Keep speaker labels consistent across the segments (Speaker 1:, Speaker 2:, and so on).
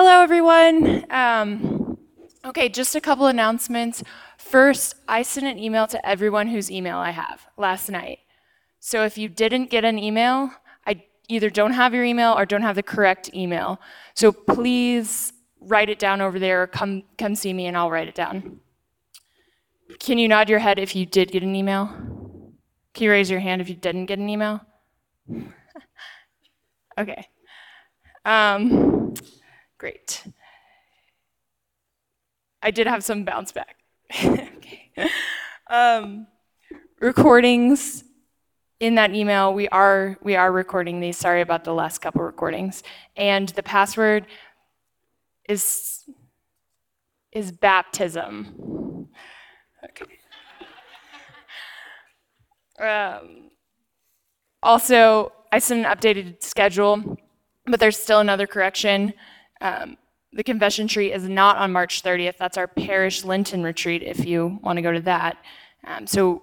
Speaker 1: Hello, everyone. Um, okay, just a couple announcements. First, I sent an email to everyone whose email I have last night. So if you didn't get an email, I either don't have your email or don't have the correct email. So please write it down over there or come, come see me and I'll write it down. Can you nod your head if you did get an email? Can you raise your hand if you didn't get an email? okay. Um, great. I did have some bounce back. okay. Um, recordings in that email we are we are recording these sorry about the last couple recordings and the password is is baptism okay um, also i sent an updated schedule but there's still another correction um, the confession tree is not on march 30th that's our parish lenten retreat if you want to go to that um, so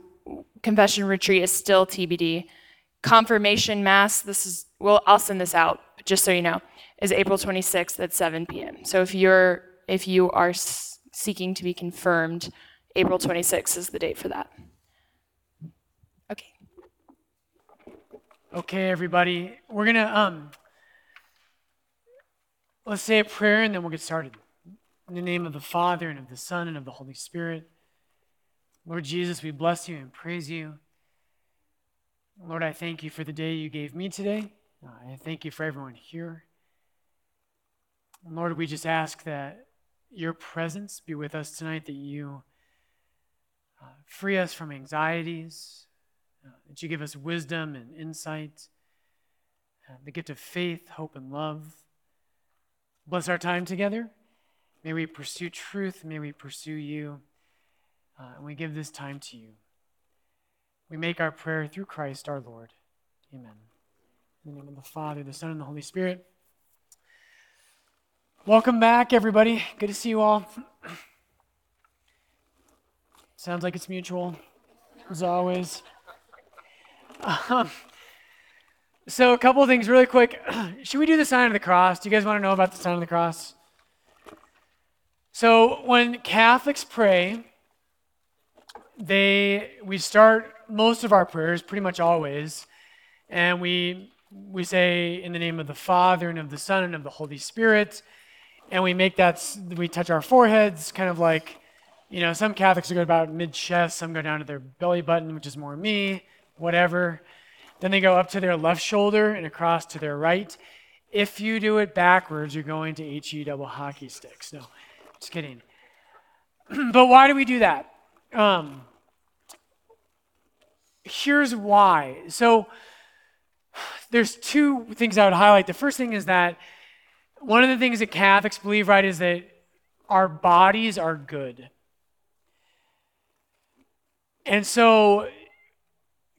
Speaker 1: confession retreat is still TBD. Confirmation mass, this is, well, I'll send this out, just so you know, is April 26th at 7 p.m. So if you're, if you are seeking to be confirmed, April 26th is the date for that. Okay.
Speaker 2: Okay, everybody, we're gonna um, let's say a prayer and then we'll get started. In the name of the Father and of the Son and of the Holy Spirit. Lord Jesus, we bless you and praise you. Lord, I thank you for the day you gave me today. I thank you for everyone here. Lord, we just ask that your presence be with us tonight, that you uh, free us from anxieties, uh, that you give us wisdom and insight, uh, the gift of faith, hope, and love. Bless our time together. May we pursue truth. May we pursue you. Uh, and we give this time to you. We make our prayer through Christ our Lord. Amen. In the name of the Father, the Son, and the Holy Spirit. Welcome back, everybody. Good to see you all. Sounds like it's mutual, as always. Um, so, a couple of things really quick. Should we do the sign of the cross? Do you guys want to know about the sign of the cross? So, when Catholics pray, they we start most of our prayers pretty much always and we we say in the name of the father and of the son and of the holy spirit and we make that we touch our foreheads kind of like you know some catholics go about mid-chest some go down to their belly button which is more me whatever then they go up to their left shoulder and across to their right if you do it backwards you're going to he double hockey sticks no just kidding but why do we do that um, here's why. So there's two things I would highlight. The first thing is that one of the things that Catholics believe, right, is that our bodies are good. And so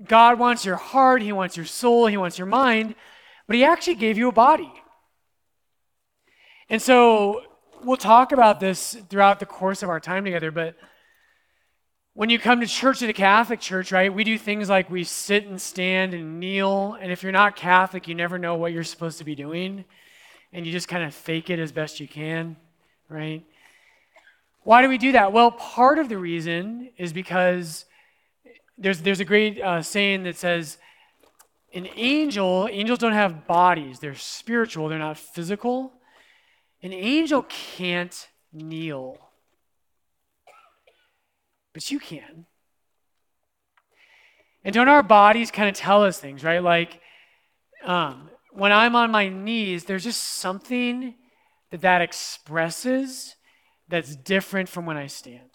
Speaker 2: God wants your heart, He wants your soul, He wants your mind, but He actually gave you a body. And so we'll talk about this throughout the course of our time together, but when you come to church at a Catholic church, right, we do things like we sit and stand and kneel. And if you're not Catholic, you never know what you're supposed to be doing. And you just kind of fake it as best you can, right? Why do we do that? Well, part of the reason is because there's, there's a great uh, saying that says, an angel, angels don't have bodies, they're spiritual, they're not physical. An angel can't kneel but you can. And don't our bodies kind of tell us things, right? Like um, when I'm on my knees, there's just something that that expresses that's different from when I stand.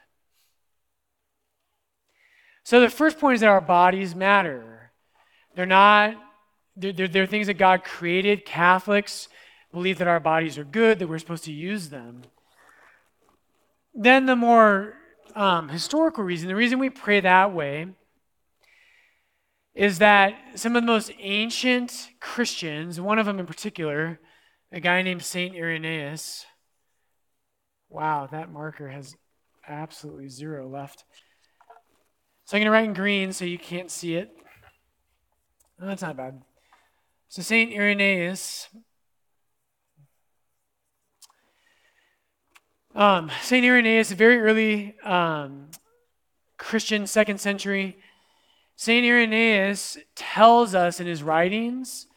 Speaker 2: So the first point is that our bodies matter. They're not, they're, they're, they're things that God created. Catholics believe that our bodies are good, that we're supposed to use them. Then the more um, historical reason, the reason we pray that way is that some of the most ancient Christians, one of them in particular, a guy named St. Irenaeus, wow, that marker has absolutely zero left. So I'm going to write in green so you can't see it. Oh, that's not bad. So St. Irenaeus Um, St. Irenaeus, a very early um, Christian, second century. St. Irenaeus tells us in his writings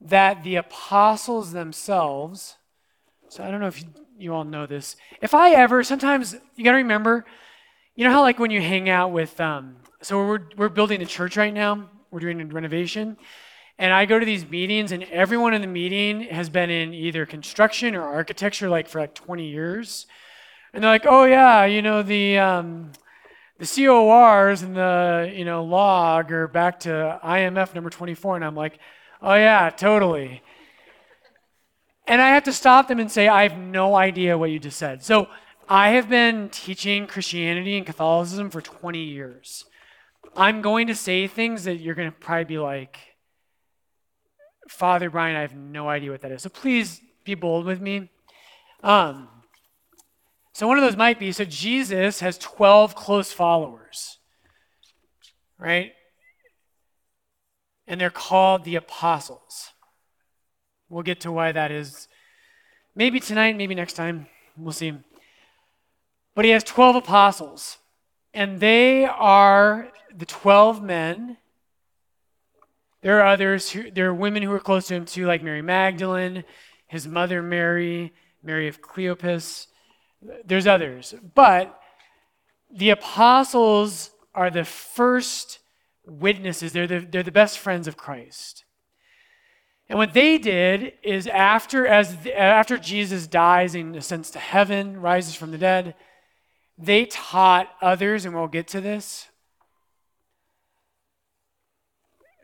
Speaker 2: that the apostles themselves, so I don't know if you, you all know this. If I ever, sometimes you got to remember, you know how like when you hang out with, um, so we're, we're building a church right now, we're doing a renovation. And I go to these meetings, and everyone in the meeting has been in either construction or architecture like for like 20 years. And they're like, oh, yeah, you know, the, um, the CORs and the, you know, log are back to IMF number 24. And I'm like, oh, yeah, totally. And I have to stop them and say, I have no idea what you just said. So I have been teaching Christianity and Catholicism for 20 years. I'm going to say things that you're going to probably be like, Father Brian, I have no idea what that is. So please be bold with me. Um, so one of those might be so Jesus has 12 close followers, right? And they're called the apostles. We'll get to why that is. Maybe tonight, maybe next time. We'll see. But he has 12 apostles, and they are the 12 men. There are others, who, there are women who are close to him too, like Mary Magdalene, his mother Mary, Mary of Cleopas. There's others. But the apostles are the first witnesses, they're the, they're the best friends of Christ. And what they did is after, as, after Jesus dies and ascends to heaven, rises from the dead, they taught others, and we'll get to this.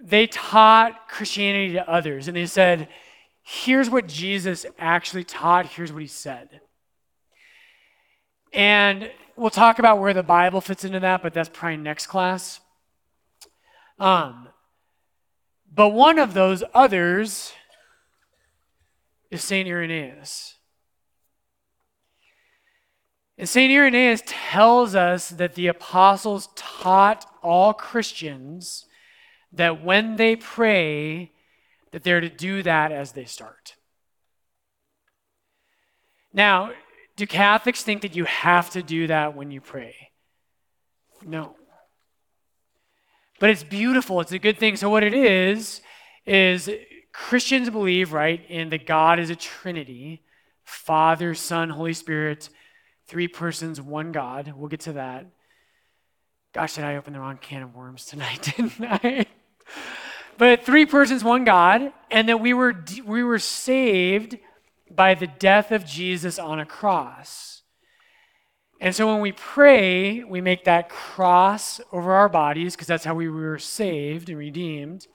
Speaker 2: They taught Christianity to others, and they said, here's what Jesus actually taught, here's what he said. And we'll talk about where the Bible fits into that, but that's probably next class. Um, but one of those others is St. Irenaeus. And St. Irenaeus tells us that the apostles taught all Christians that when they pray, that they're to do that as they start. Now, do Catholics think that you have to do that when you pray? No. But it's beautiful. It's a good thing. So, what it is, is Christians believe, right, in that God is a Trinity Father, Son, Holy Spirit, three persons, one God. We'll get to that. Gosh, did I open the wrong can of worms tonight, didn't I? but three persons, one God, and that we were, we were saved by the death of Jesus on a cross. And so when we pray, we make that cross over our bodies because that's how we were saved and redeemed.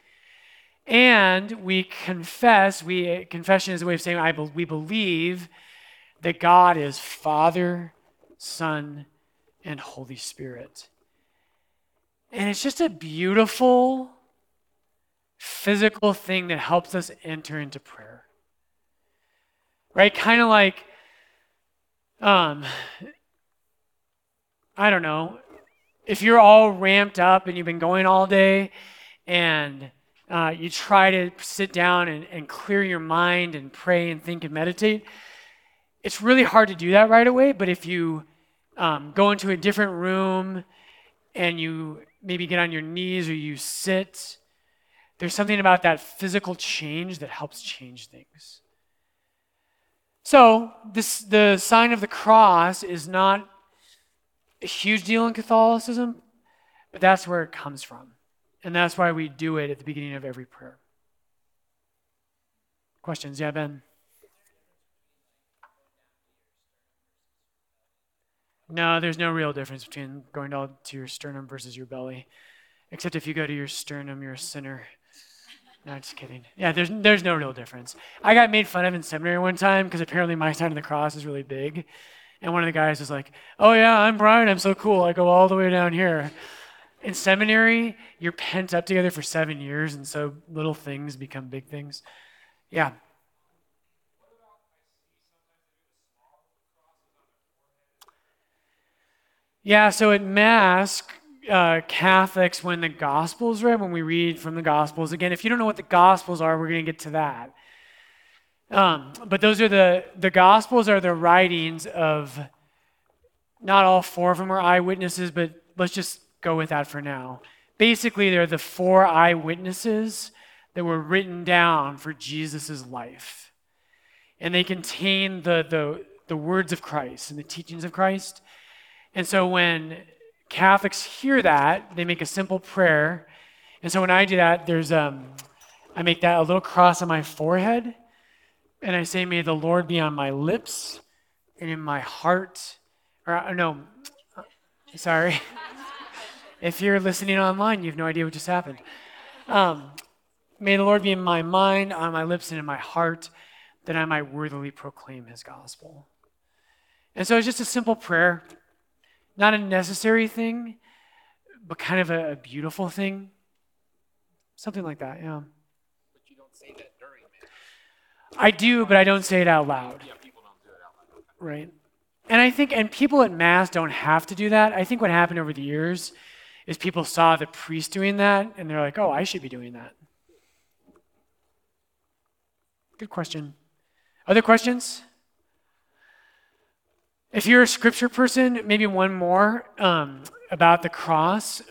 Speaker 2: And we confess, we confession is a way of saying I we believe that God is Father, Son, and Holy Spirit. And it's just a beautiful physical thing that helps us enter into prayer. Right? Kind of like um I don't know, if you're all ramped up and you've been going all day and uh, you try to sit down and, and clear your mind and pray and think and meditate, it's really hard to do that right away. But if you um, go into a different room and you maybe get on your knees or you sit, there's something about that physical change that helps change things. So, this, the sign of the cross is not a huge deal in Catholicism, but that's where it comes from. And that's why we do it at the beginning of every prayer. Questions? Yeah, Ben? No, there's no real difference between going to, to your sternum versus your belly. Except if you go to your sternum, you're a sinner. No, just kidding. Yeah, there's there's no real difference. I got made fun of in seminary one time because apparently my side of the cross is really big, and one of the guys was like, Oh, yeah, I'm Brian. I'm so cool. I go all the way down here. In seminary, you're pent up together for seven years, and so little things become big things. Yeah. Yeah, so at Mass, uh, Catholics, when the Gospels read, when we read from the Gospels, again, if you don't know what the Gospels are, we're going to get to that. Um, but those are the, the Gospels are the writings of, not all four of them are eyewitnesses, but let's just go with that for now. Basically, they're the four eyewitnesses that were written down for Jesus' life. And they contain the, the, the words of Christ and the teachings of Christ. And so when Catholics hear that, they make a simple prayer. And so when I do that, there's um, I make that a little cross on my forehead, and I say, May the Lord be on my lips and in my heart. Or uh, no, sorry. if you're listening online, you have no idea what just happened. Um, May the Lord be in my mind, on my lips, and in my heart, that I might worthily proclaim his gospel. And so it's just a simple prayer, not a necessary thing, but kind of a, a beautiful thing. Something like that, yeah.
Speaker 3: But you don't say that during Mass.
Speaker 2: I do, but I don't say it out loud.
Speaker 3: Yeah, people don't do it out loud.
Speaker 2: Right. And I think, and people at Mass don't have to do that. I think what happened over the years is people saw the priest doing that and they're like, oh, I should be doing that. Good question. Other questions? If you're a scripture person, maybe one more um, about the cross.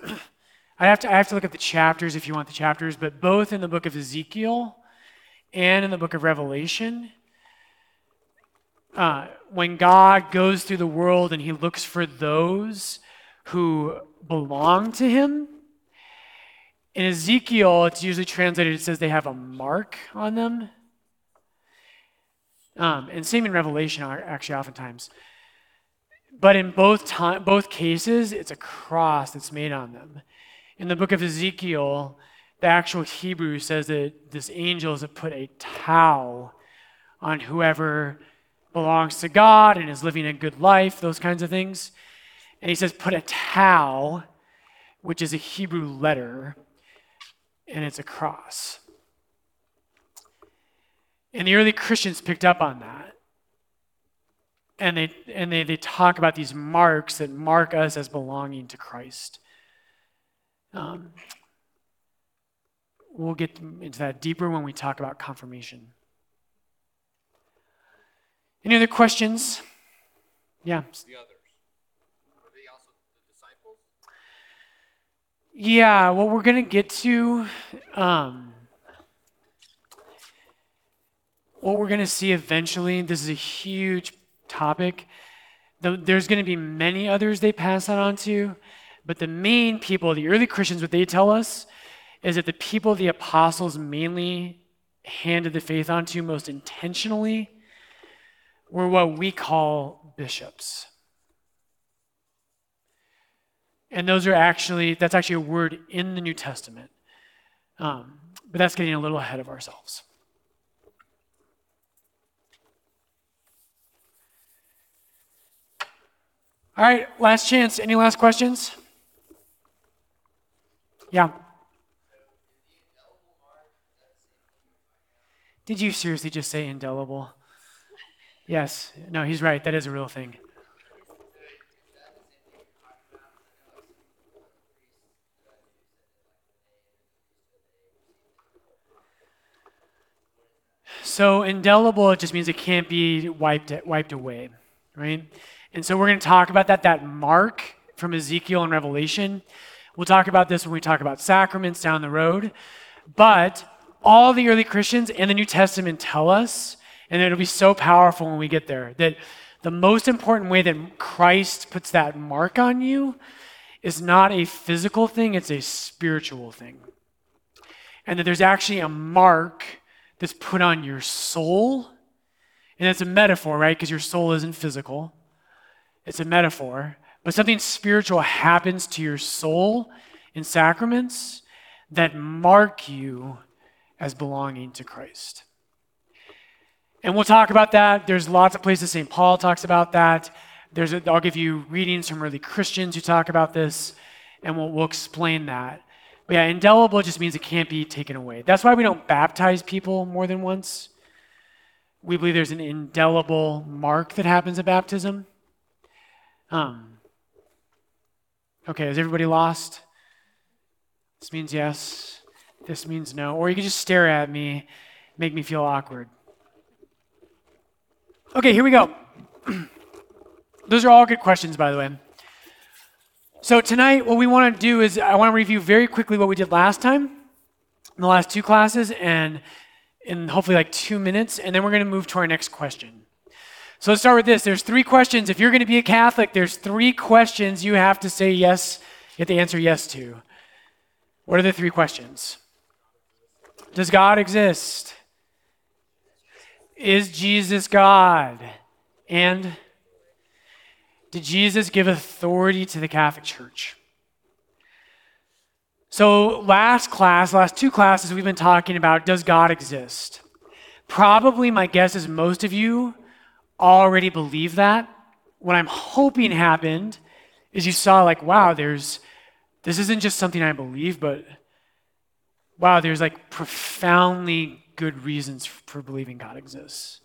Speaker 2: I have to I have to look at the chapters if you want the chapters, but both in the book of Ezekiel and in the book of Revelation, uh, when God goes through the world and He looks for those who belong to Him. In Ezekiel, it's usually translated. It says they have a mark on them. Um, and same in Revelation, actually, oftentimes. But in both time, both cases, it's a cross that's made on them. In the book of Ezekiel, the actual Hebrew says that this angel has put a tau on whoever belongs to God and is living a good life, those kinds of things. And he says, put a tau, which is a Hebrew letter, and it's a cross. And the early Christians picked up on that. And they, and they, they talk about these marks that mark us as belonging to Christ. Um, we'll get into that deeper when we talk about confirmation. Any other questions? Yeah.
Speaker 3: The others. Are they also the disciples?
Speaker 2: Yeah, what we're going to get to, um, what we're going to see eventually, this is a huge topic. There's going to be many others they pass that on to, but the main people, the early Christians, what they tell us is that the people the apostles mainly handed the faith on to most intentionally were what we call bishops. And those are actually, that's actually a word in the New Testament. Um, but that's getting a little ahead of ourselves. All right, last chance. Any last questions? Yeah. Did you seriously just say indelible? Yes. No, he's right. That is a real thing. So indelible it just means it can't be wiped wiped away, right? And so we're going to talk about that that mark from Ezekiel and Revelation. We'll talk about this when we talk about sacraments down the road. But all the early Christians and the New Testament tell us, and it'll be so powerful when we get there, that the most important way that Christ puts that mark on you is not a physical thing, it's a spiritual thing. And that there's actually a mark that's put on your soul. And that's a metaphor, right? Because your soul isn't physical, it's a metaphor. But something spiritual happens to your soul in sacraments that mark you as belonging to Christ. And we'll talk about that. There's lots of places St. Paul talks about that. There's a, I'll give you readings from early Christians who talk about this, and we'll, we'll explain that. But yeah, indelible just means it can't be taken away. That's why we don't baptize people more than once. We believe there's an indelible mark that happens at baptism. Um, okay, is everybody lost? This means yes. This means no. Or you can just stare at me, make me feel awkward. Okay, here we go. Those are all good questions, by the way. So tonight, what we want to do is I want to review very quickly what we did last time in the last two classes, and in hopefully like two minutes, and then we're going to move to our next question. So let's start with this. There's three questions. If you're going to be a Catholic, there's three questions you have to say yes. You have to answer yes to. What are the three questions? Does God exist? Is Jesus God? And did Jesus give authority to the Catholic Church? So, last class, last two classes, we've been talking about does God exist? Probably my guess is most of you already believe that. What I'm hoping happened is you saw, like, wow, there's, this isn't just something I believe, but wow, there's like profoundly good reasons for believing God exists.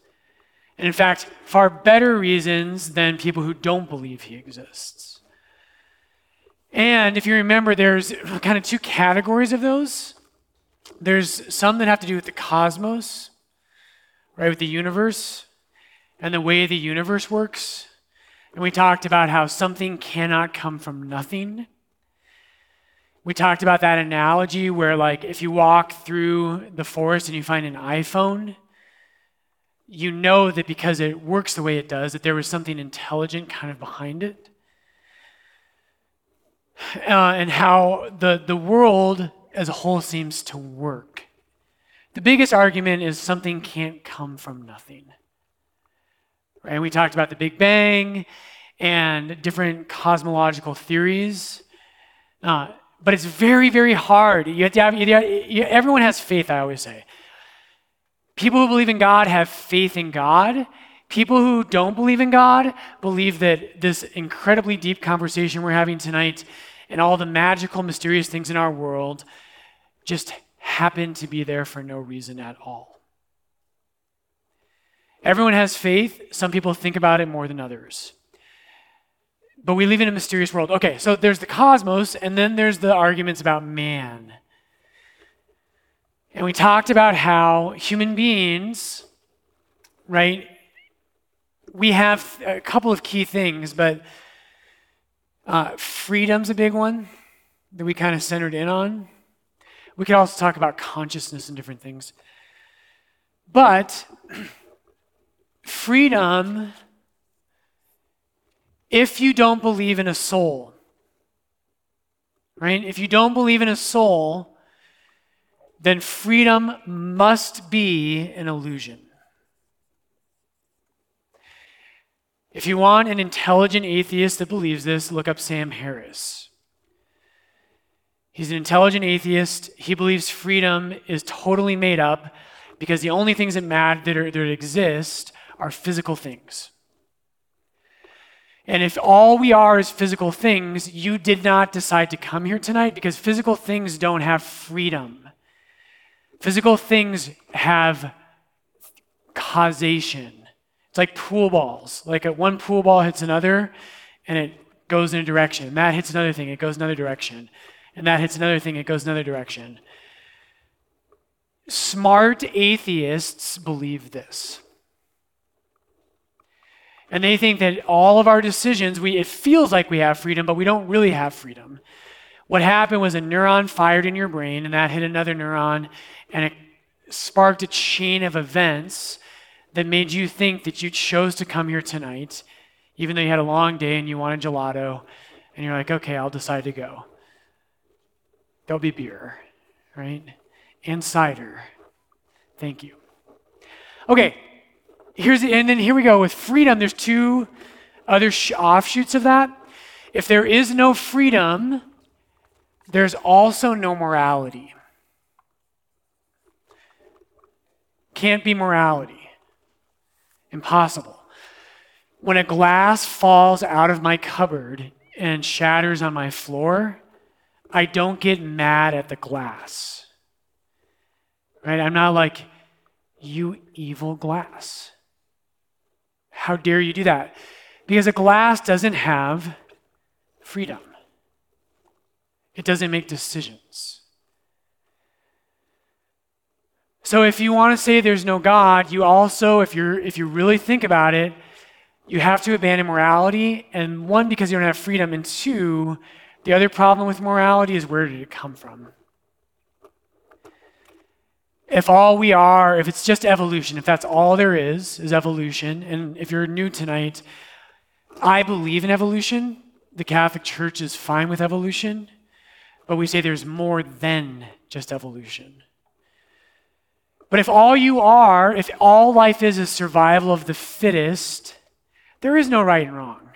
Speaker 2: And in fact, far better reasons than people who don't believe he exists. And if you remember, there's kind of two categories of those. There's some that have to do with the cosmos, right, with the universe and the way the universe works. And we talked about how something cannot come from nothing. We talked about that analogy where, like, if you walk through the forest and you find an iPhone, you know that because it works the way it does, that there was something intelligent kind of behind it. Uh, and how the, the world as a whole seems to work. The biggest argument is something can't come from nothing. And we talked about the Big Bang and different cosmological theories. Uh, but it's very, very hard. You have to have, you, everyone has faith, I always say. People who believe in God have faith in God. People who don't believe in God believe that this incredibly deep conversation we're having tonight and all the magical, mysterious things in our world just happen to be there for no reason at all. Everyone has faith. Some people think about it more than others. But we live in a mysterious world. Okay, so there's the cosmos, and then there's the arguments about man. And we talked about how human beings, right, we have a couple of key things, but uh, freedom's a big one that we kind of centered in on. We could also talk about consciousness and different things. But freedom, if you don't believe in a soul, right? If you don't believe in a soul, then freedom must be an illusion. If you want an intelligent atheist that believes this, look up Sam Harris. He's an intelligent atheist. He believes freedom is totally made up because the only things that matter that, are, that exist are physical things. And if all we are is physical things, you did not decide to come here tonight because physical things don't have freedom. Physical things have causation. It's like pool balls. Like a, one pool ball hits another and it goes in a direction. And that hits another thing, it goes another direction. And that hits another thing, it goes another direction. Smart atheists believe this. And they think that all of our decisions, we, it feels like we have freedom, but we don't really have freedom. What happened was a neuron fired in your brain, and that hit another neuron, and it sparked a chain of events that made you think that you chose to come here tonight, even though you had a long day and you wanted gelato, and you're like, okay, I'll decide to go. There'll be beer, right? And cider. Thank you. Okay, here's the, and then here we go with freedom. There's two other sh- offshoots of that. If there is no freedom, there's also no morality. Can't be morality. Impossible. When a glass falls out of my cupboard and shatters on my floor, I don't get mad at the glass. Right? I'm not like, you evil glass. How dare you do that? Because a glass doesn't have freedom, it doesn't make decisions. So if you want to say there's no God, you also, if you're if you really think about it, you have to abandon morality. And one, because you don't have freedom, and two, the other problem with morality is where did it come from? If all we are, if it's just evolution, if that's all there is, is evolution, and if you're new tonight, I believe in evolution. The Catholic Church is fine with evolution, but we say there's more than just evolution. But if all you are, if all life is is survival of the fittest, there is no right and wrong.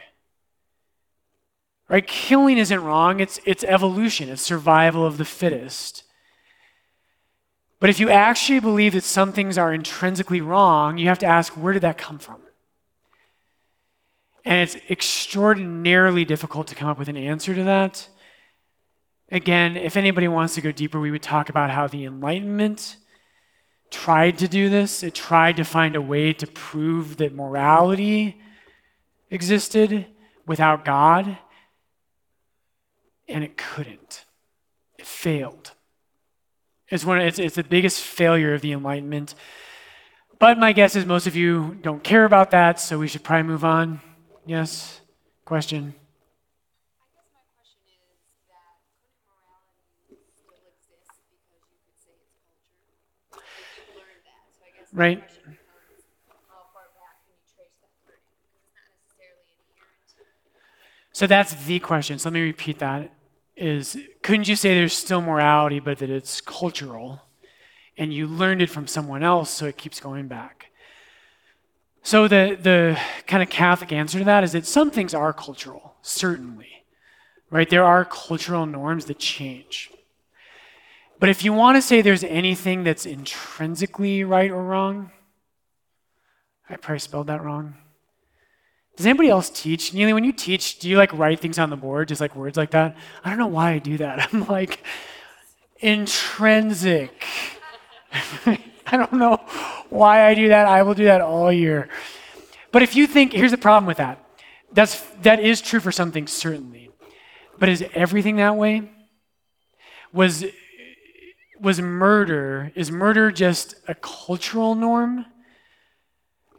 Speaker 2: Right? Killing isn't wrong, it's, it's evolution, it's survival of the fittest. But if you actually believe that some things are intrinsically wrong, you have to ask where did that come from? And it's extraordinarily difficult to come up with an answer to that. Again, if anybody wants to go deeper, we would talk about how the Enlightenment tried to do this. It tried to find a way to prove that morality existed without God, and it couldn't. It failed. It's, one, it's, it's the biggest failure of the Enlightenment. But my guess is most of you don't care about that, so we should probably move on. Yes? Question? Right. So that's the question. So let me repeat that is couldn't you say there's still morality, but that it's cultural and you learned it from someone else, so it keeps going back? So the, the kind of Catholic answer to that is that some things are cultural, certainly. Right? There are cultural norms that change. But if you want to say there's anything that's intrinsically right or wrong, I probably spelled that wrong. Does anybody else teach? Neely, when you teach, do you like write things on the board, just like words like that? I don't know why I do that. I'm like, intrinsic. I don't know why I do that. I will do that all year. But if you think, here's the problem with that. That's, that is true for something, certainly. But is everything that way? Was, was murder, is murder just a cultural norm?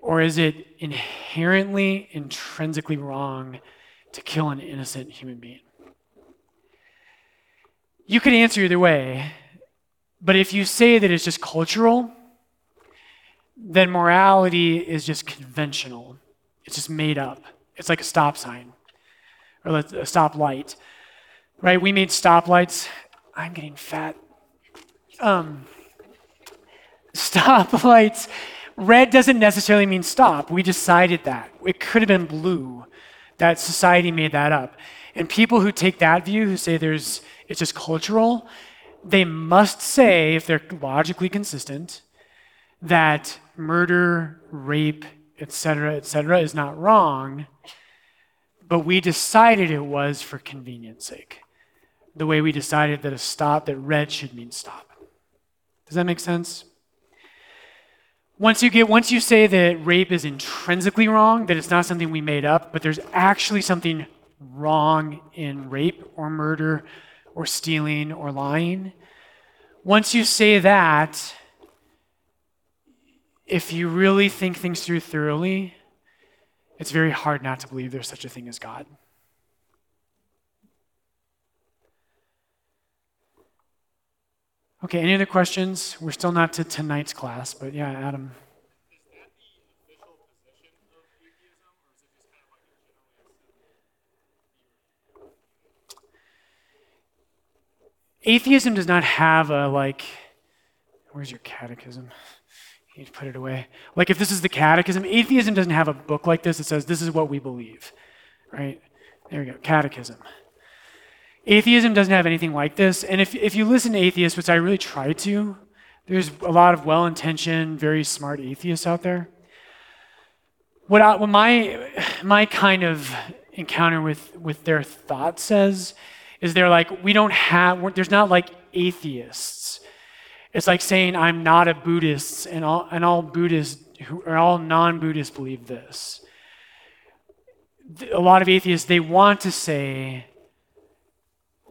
Speaker 2: Or is it inherently, intrinsically wrong to kill an innocent human being? You could answer either way, but if you say that it's just cultural, then morality is just conventional. It's just made up. It's like a stop sign or a stop light, right? We made stoplights. I'm getting fat. Um, stoplights red doesn't necessarily mean stop. We decided that. It could have been blue. That society made that up. And people who take that view, who say there's it's just cultural, they must say, if they're logically consistent, that murder, rape, etc., etc., is not wrong, but we decided it was for convenience sake. The way we decided that a stop, that red should mean stop. Does that make sense? Once you get once you say that rape is intrinsically wrong, that it's not something we made up, but there's actually something wrong in rape or murder or stealing or lying. Once you say that, if you really think things through thoroughly, it's very hard not to believe there's such a thing as God. Okay, any other questions? We're still not to tonight's class, but yeah, Adam. Atheism does not have a like, where's your catechism? You need to put it away. Like, if this is the catechism, atheism doesn't have a book like this that says, this is what we believe, right? There we go, catechism. Atheism doesn't have anything like this. And if, if you listen to atheists, which I really try to, there's a lot of well intentioned, very smart atheists out there. What, I, what my, my kind of encounter with, with their thought says is they're like, we don't have, there's not like atheists. It's like saying I'm not a Buddhist and all, and all Buddhists who, or all non Buddhists believe this. A lot of atheists, they want to say,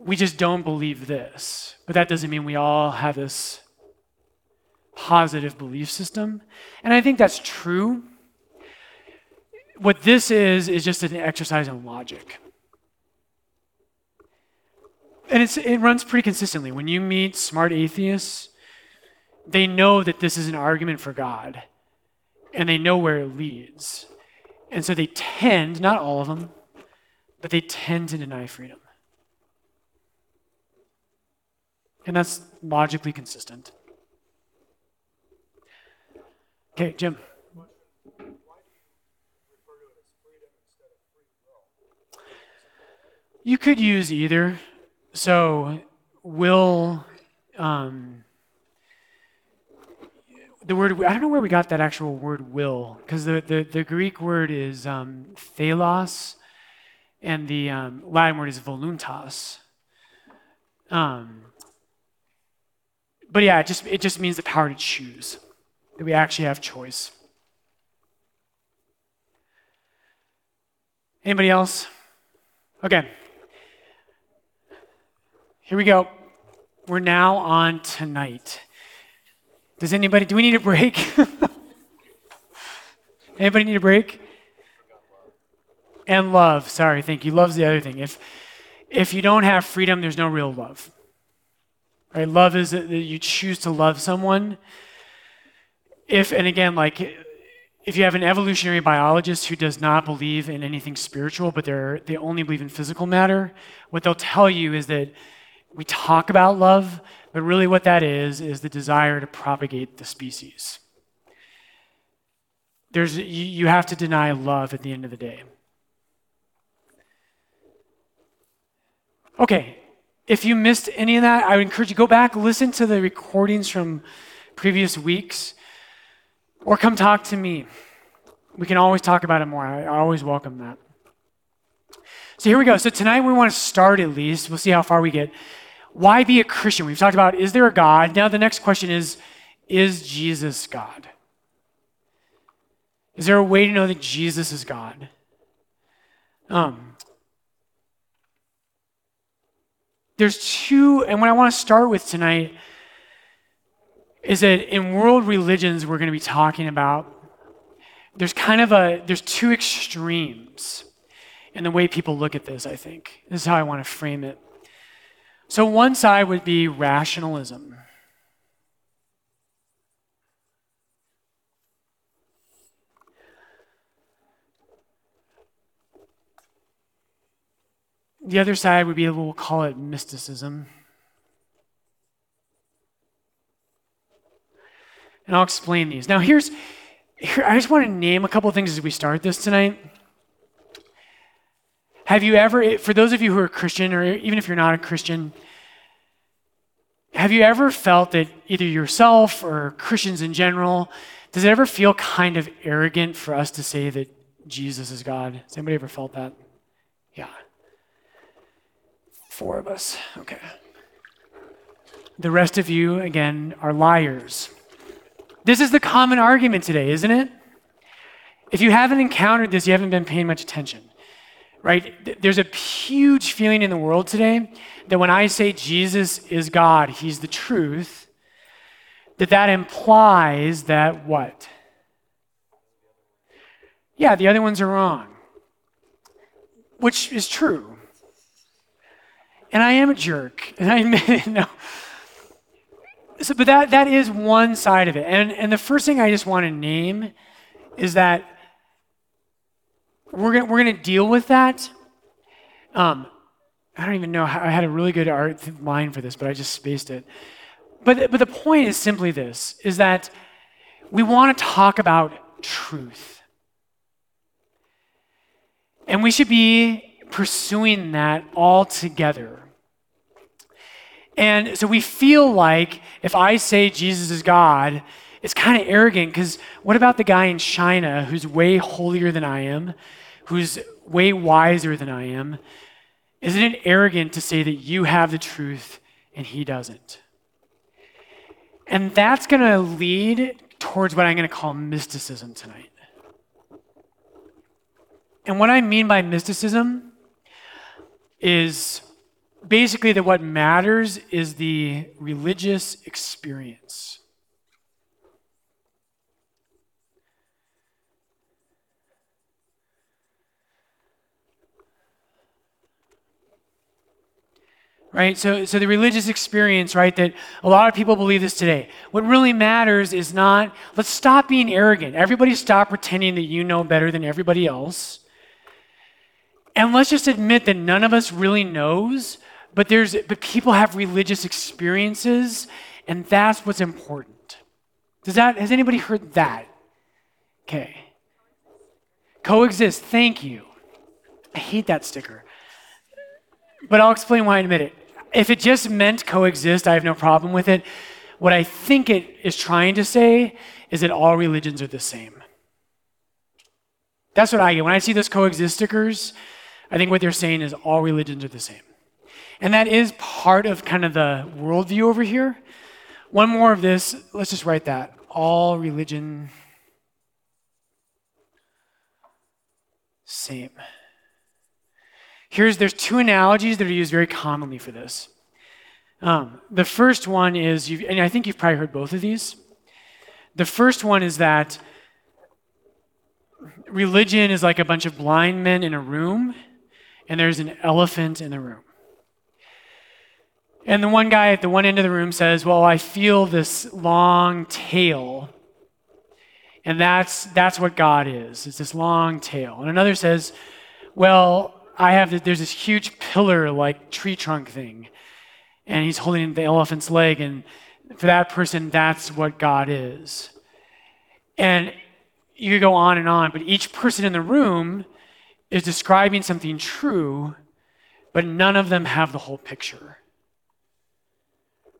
Speaker 2: we just don't believe this. But that doesn't mean we all have this positive belief system. And I think that's true. What this is, is just an exercise in logic. And it runs pretty consistently. When you meet smart atheists, they know that this is an argument for God, and they know where it leads. And so they tend, not all of them, but they tend to deny freedom. And that's logically consistent. Okay, Jim. You could use either. So, will, um, the word, I don't know where we got that actual word will, because the, the, the, Greek word is um, thelos, and the um, Latin word is voluntas. Um, but yeah, it just, it just means the power to choose, that we actually have choice. Anybody else? Okay. Here we go. We're now on tonight. Does anybody, do we need a break? anybody need a break? And love. Sorry, thank you. Love's the other thing. If, if you don't have freedom, there's no real love. Right? Love is that you choose to love someone. If, and again, like, if you have an evolutionary biologist who does not believe in anything spiritual, but they're, they only believe in physical matter, what they'll tell you is that we talk about love, but really what that is, is the desire to propagate the species. There's, you, you have to deny love at the end of the day. Okay, if you missed any of that, I would encourage you to go back, listen to the recordings from previous weeks, or come talk to me. We can always talk about it more. I always welcome that. So here we go. So tonight we want to start at least. We'll see how far we get why be a Christian? We've talked about is there a God? Now the next question is is Jesus God? Is there a way to know that Jesus is God? Um, there's two, and what I want to start with tonight is that in world religions we're going to be talking about there's kind of a there's two extremes in the way people look at this i think this is how i want to frame it so one side would be rationalism. The other side would be, we'll call it mysticism. And I'll explain these. Now, here's, here, I just want to name a couple of things as we start this tonight. Have you ever, for those of you who are Christian, or even if you're not a Christian, have you ever felt that either yourself or Christians in general, does it ever feel kind of arrogant for us to say that Jesus is God? Has anybody ever felt that? Yeah. Four of us. Okay. The rest of you, again, are liars. This is the common argument today, isn't it? If you haven't encountered this, you haven't been paying much attention right? There's a huge feeling in the world today that when I say Jesus is God, He's the truth, that that implies that what? Yeah, the other ones are wrong, which is true. And I am a jerk, and I admit it. No. So, but that, that is one side of it. And, and the first thing I just want to name is that we're gonna, we're gonna deal with that. Um, I don't even know how, I had a really good art line for this, but I just spaced it. But, but the point is simply this, is that we want to talk about truth. And we should be pursuing that all together. And so we feel like if I say Jesus is God, it's kind of arrogant because what about the guy in China who's way holier than I am? who's way wiser than I am, isn't it arrogant to say that you have the truth and he doesn't? And that's going to lead towards what I'm going to call mysticism tonight. And what I mean by mysticism is basically that what matters is the religious experience. right? So so the religious experience right that a lot of people believe this today. What really matters is not let's stop being arrogant. Everybody stop pretending that you know better than everybody else. And let's just admit that none of us really knows, but there's but people have religious experiences, and that's what's important. Does that has anybody heard that? Okay. Coexist, thank you. I hate that sticker. But I'll explain why in a minute. If it just meant coexist, I have no problem with it. What I think it is trying to say is that all religions are the same. That's what I get. When I see those coexist stickers, I think what they're saying is all religions are the same. And that is part of kind of the worldview over here. One more of this, let's just write that. All religion, same. Here's there's two analogies that are used very commonly for this. Um, the first one is, you've and I think you've probably heard both of these. The first one is that religion is like a bunch of blind men in a room, and there's an elephant in the room. And the one guy at the one end of the room says, Well, I feel this long tail. And that's, that's what God is. It's this long tail. And another says, Well, I have this, there's this huge pillar like tree trunk thing. And he's holding the elephant's leg. And for that person, that's what God is. And you could go on and on, but each person in the room is describing something true, but none of them have the whole picture.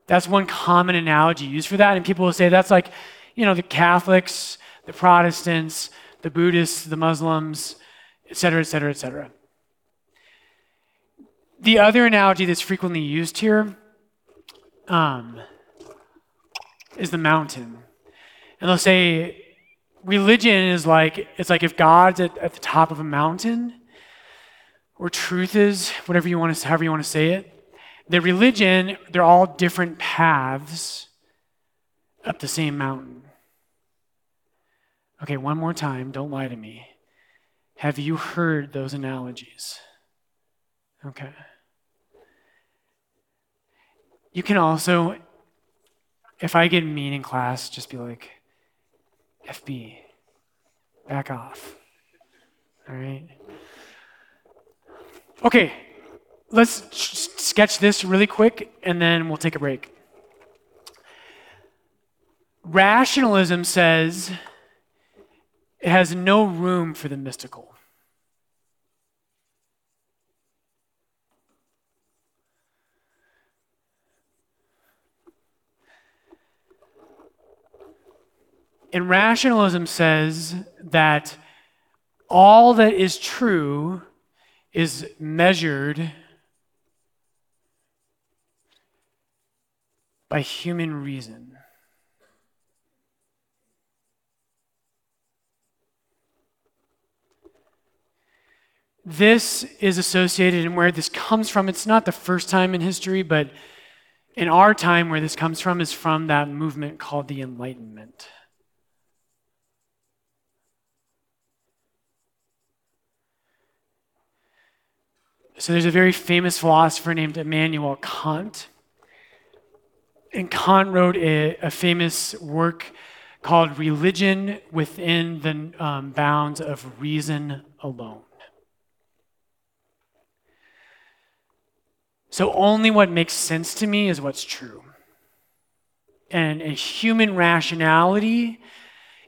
Speaker 2: That's one common analogy used for that. And people will say that's like, you know, the Catholics, the Protestants, the Buddhists, the Muslims, et cetera, et cetera, et cetera. The other analogy that's frequently used here um, is the mountain. And they'll say religion is like it's like if God's at, at the top of a mountain, or truth is, whatever you want to however you want to say it, the religion, they're all different paths up the same mountain. Okay, one more time, don't lie to me. Have you heard those analogies? Okay. You can also, if I get mean in class, just be like, FB, back off. All right? Okay, let's sketch this really quick and then we'll take a break. Rationalism says it has no room for the mystical. And rationalism says that all that is true is measured by human reason. This is associated and where this comes from. It's not the first time in history, but in our time, where this comes from is from that movement called the Enlightenment. So there's a very famous philosopher named Immanuel Kant. And Kant wrote a, a famous work called Religion Within the um, Bounds of Reason Alone. So only what makes sense to me is what's true. And a human rationality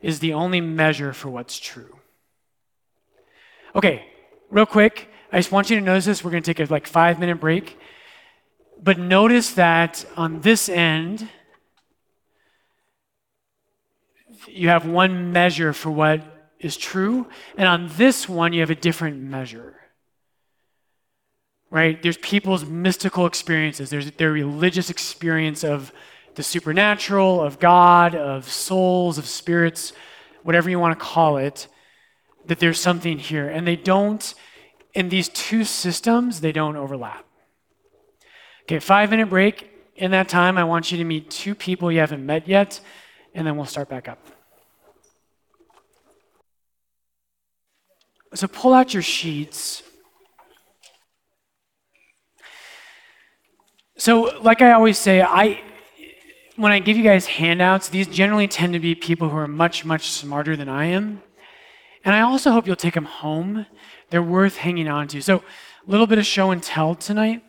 Speaker 2: is the only measure for what's true. Okay, real quick. I just want you to notice this. We're going to take a like five minute break. But notice that on this end, you have one measure for what is true, and on this one, you have a different measure. Right? There's people's mystical experiences, there's their religious experience of the supernatural, of God, of souls, of spirits, whatever you want to call it, that there's something here. And they don't in these two systems, they don't overlap. Okay, five minute break. In that time, I want you to meet two people you haven't met yet, and then we'll start back up. So pull out your sheets. So, like I always say, I when I give you guys handouts, these generally tend to be people who are much, much smarter than I am. And I also hope you'll take them home. They're worth hanging on to. So, a little bit of show and tell tonight.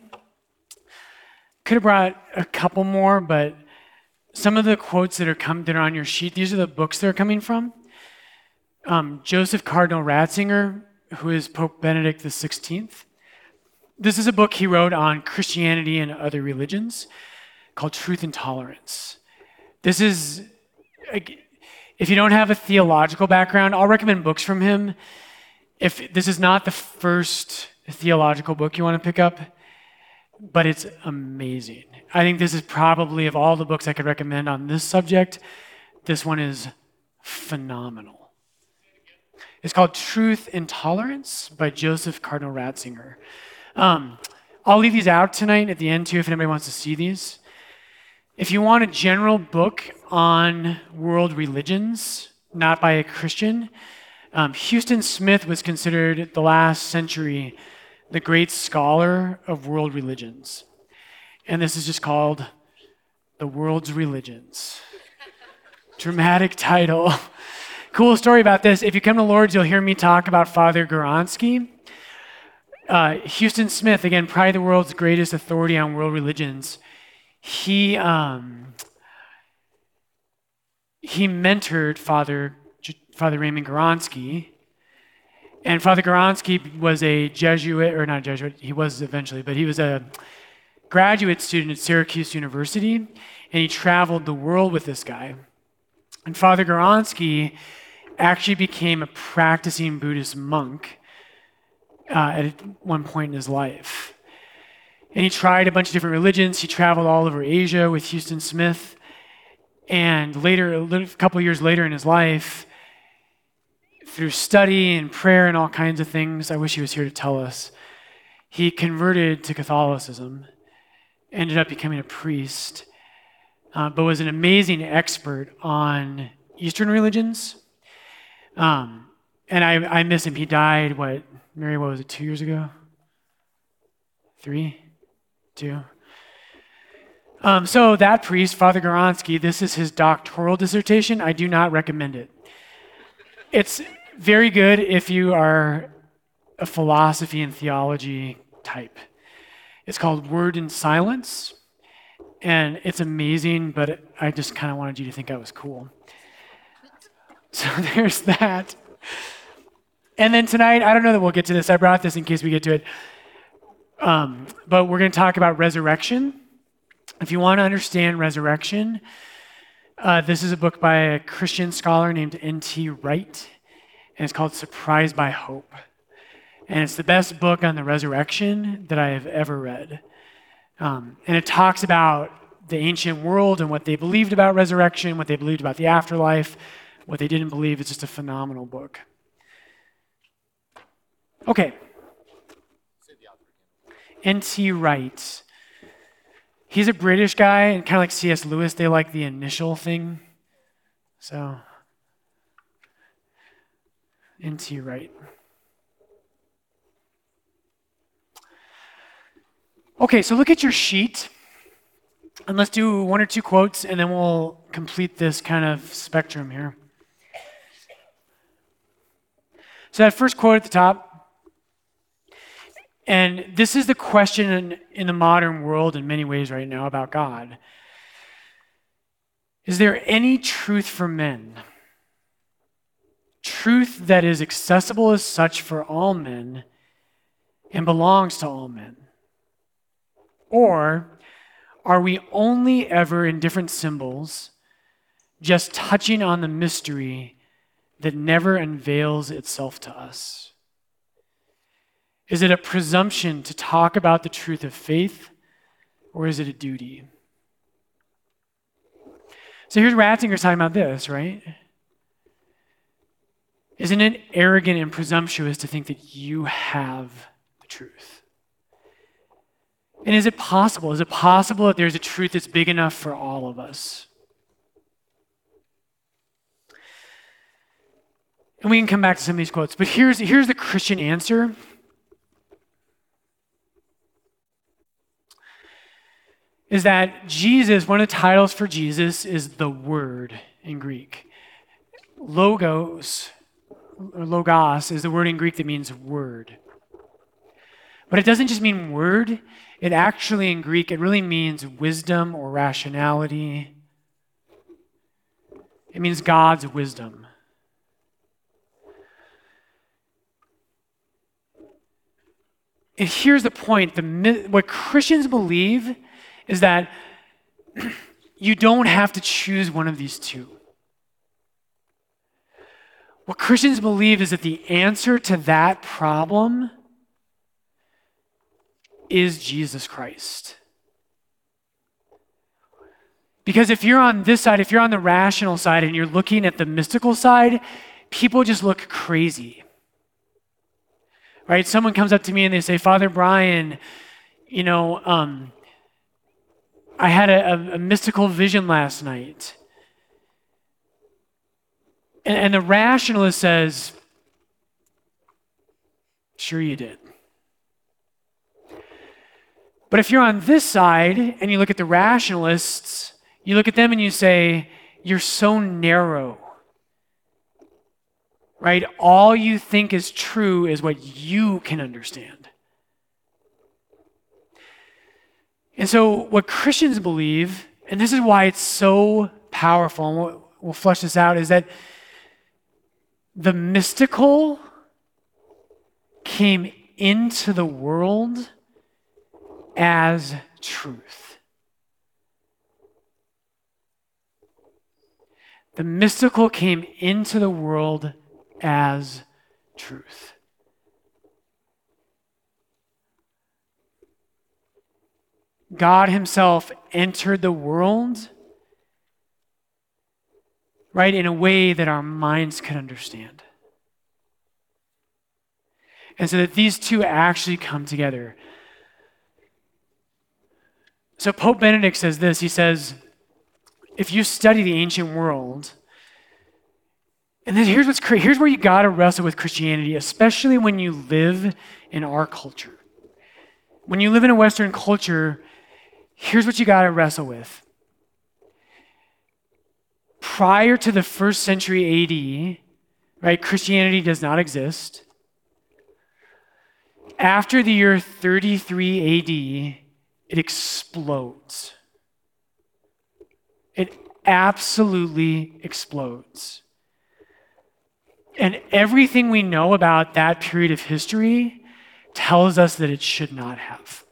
Speaker 2: Could have brought a couple more, but some of the quotes that are come that are on your sheet, these are the books they're coming from. Um, Joseph Cardinal Ratzinger, who is Pope Benedict XVI. This is a book he wrote on Christianity and other religions called Truth and Tolerance. This is, if you don't have a theological background, I'll recommend books from him. If this is not the first theological book you want to pick up, but it's amazing. I think this is probably, of all the books I could recommend on this subject, this one is phenomenal. It's called Truth and Tolerance by Joseph Cardinal Ratzinger. Um, I'll leave these out tonight at the end too if anybody wants to see these. If you want a general book on world religions, not by a Christian, um, Huston Smith was considered the last century the great scholar of world religions. And this is just called The World's Religions. Dramatic title. cool story about this. If you come to Lourdes, you'll hear me talk about Father Gawronski. Uh, Huston Smith, again, probably the world's greatest authority on world religions, he, um, he mentored Father, Father Raymond Gawronski and Father Gawronski was a Jesuit, or not a Jesuit, he was eventually, but he was a graduate student at Syracuse University, and he traveled the world with this guy. And Father Gawronski actually became a practicing Buddhist monk uh, at one point in his life. And he tried a bunch of different religions. He traveled all over Asia with Huston Smith. And later, a couple years later in his life, through study and prayer and all kinds of things, I wish he was here to tell us, he converted to Catholicism, ended up becoming a priest, uh, but was an amazing expert on Eastern religions. Um, and I, I miss him. He died, what, Mary, what was it, two years ago? Three? Two? Um, so that priest, Father Gawronski, this is his doctoral dissertation. I do not recommend it. It's very good if you are a philosophy and theology type. It's called Word and Silence, and it's amazing, but I just kind of wanted you to think I was cool. So there's that. And then tonight, I don't know that we'll get to this. I brought this in case we get to it. Um, but we're going to talk about resurrection. If you want to understand resurrection, uh, this is a book by a Christian scholar named N.T. Wright and it's called Surprised by Hope. And it's the best book on the resurrection that I have ever read. Um, and it talks about the ancient world and what they believed about resurrection, what they believed about the afterlife, what they didn't believe. It's just a phenomenal book. Okay. N.T. Wright. He's a British guy, and kind of like C.S. Lewis, they like the initial thing. So N.T. Wright. Okay, so look at your sheet. And let's do one or two quotes, and then we'll complete this kind of spectrum here. So, that first quote at the top, and this is the question in, in the modern world in many ways right now about God. Is there any truth for men? Truth that is accessible as such for all men and belongs to all men? Or are we only ever in different symbols just touching on the mystery that never unveils itself to us? Is it a presumption to talk about the truth of faith, or is it a duty? So here's Ratzinger talking about this, right? Isn't it arrogant and presumptuous to think that you have the truth? And is it possible? Is it possible that there's a truth that's big enough for all of us? And we can come back to some of these quotes, but here's, here's the Christian answer. is that Jesus, one of the titles for Jesus is the Word in Greek. Logos, logos, is the word in Greek that means word. But it doesn't just mean word, it actually in Greek, it really means wisdom or rationality. It means God's wisdom. And here's the point the, what Christians believe is that you don't have to choose one of these two. What Christians believe is that the answer to that problem is Jesus Christ. Because if you're on this side, if you're on the rational side and you're looking at the mystical side, people just look crazy. Right? Someone comes up to me and they say, Father Brian, you know, um, I had a, a, a mystical vision last night. And, and the rationalist says, Sure, you did. But if you're on this side and you look at the rationalists, you look at them and you say, You're so narrow. Right? All you think is true is what you can understand. And so, what Christians believe, and this is why it's so powerful, and we'll, we'll flesh this out, is that the mystical came into the world as truth. The mystical came into the world as truth. God Himself entered the world, right, in a way that our minds could understand. And so that these two actually come together. So Pope Benedict says this he says, if you study the ancient world, and then here's what's. Here's where you got to wrestle with Christianity, especially when you live in our culture. When you live in a Western culture, here's what you got to wrestle with. Prior to the first century AD, right, Christianity does not exist. After the year 33 AD, it explodes. It absolutely explodes. And everything we know about that period of history tells us that it should not have.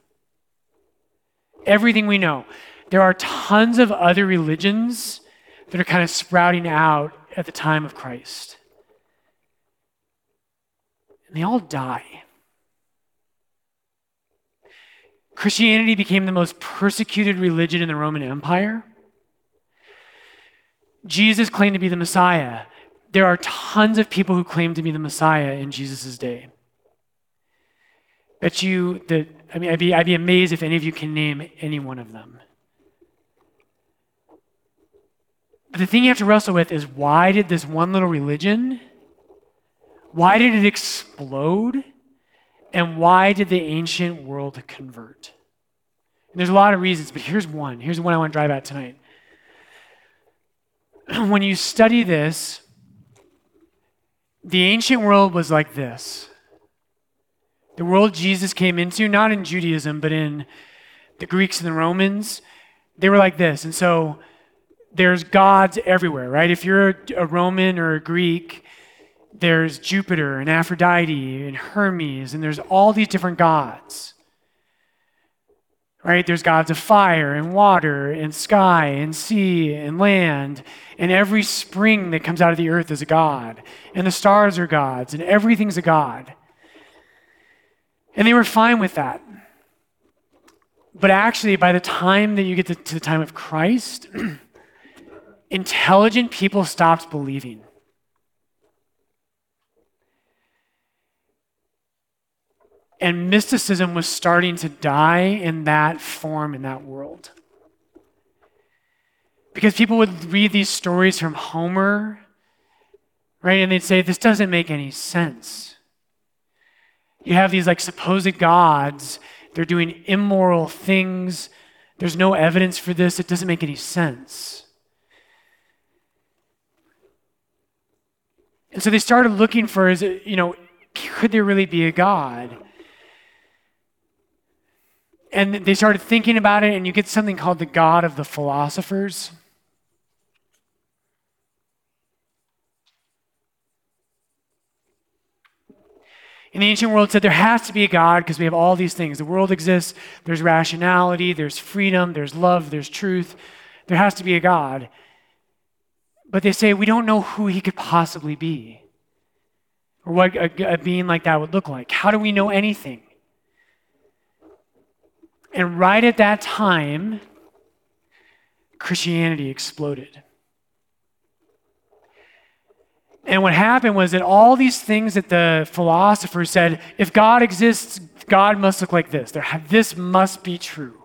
Speaker 2: Everything we know. There are tons of other religions that are kind of sprouting out at the time of Christ. And they all die. Christianity became the most persecuted religion in the Roman Empire. Jesus claimed to be the Messiah. There are tons of people who claim to be the Messiah in Jesus' day. Bet you that, I mean, I'd be, I'd be amazed if any of you can name any one of them. But the thing you have to wrestle with is why did this one little religion, why did it explode? And why did the ancient world convert? And there's a lot of reasons, but here's one. Here's one I want to drive at tonight. when you study this, the ancient world was like this. The world Jesus came into, not in Judaism, but in the Greeks and the Romans, they were like this. And so there's gods everywhere, right? If you're a Roman or a Greek, there's Jupiter and Aphrodite and Hermes, and there's all these different gods. Right? There's gods of fire and water and sky and sea and land. And every spring that comes out of the earth is a god. And the stars are gods, and everything's a god. And they were fine with that. But actually, by the time that you get to, to the time of Christ, intelligent people stopped believing. And mysticism was starting to die in that form, in that world. Because people would read these stories from Homer, right? And they'd say, this doesn't make any sense. You have these like supposed gods, they're doing immoral things, There's no evidence for this. It doesn't make any sense. And so they started looking for, is it, you know, could there really be a God? And they started thinking about it, and you get something called the God of the philosophers. In the ancient world, said there has to be a God because we have all these things. The world exists, there's rationality, there's freedom, there's love, there's truth. There has to be a God. But they say we don't know who he could possibly be or what a, a being like that would look like. How do we know anything? And right at that time, Christianity exploded. And what happened was that all these things that the philosophers said, if God exists, God must look like this. This must be true.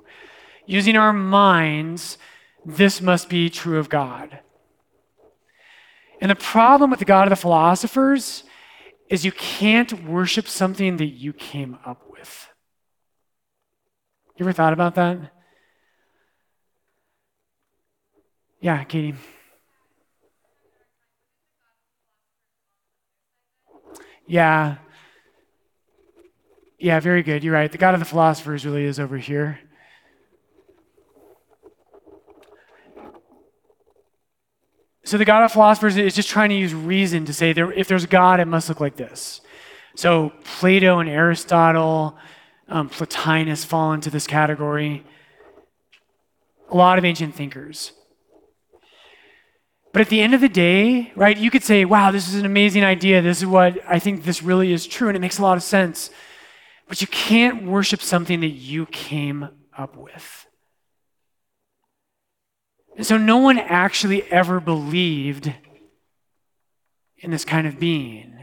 Speaker 2: Using our minds, this must be true of God. And the problem with the God of the philosophers is you can't worship something that you came up with. You ever thought about that? Yeah, Katie. Yeah. Yeah, very good. You're right. The God of the philosophers really is over here. So the God of philosophers is just trying to use reason to say there, if there's God, it must look like this. So Plato and Aristotle, um, Plotinus fall into this category. A lot of ancient thinkers. But at the end of the day, right, you could say, wow, this is an amazing idea. This is what I think this really is true, and it makes a lot of sense. But you can't worship something that you came up with. And so no one actually ever believed in this kind of being.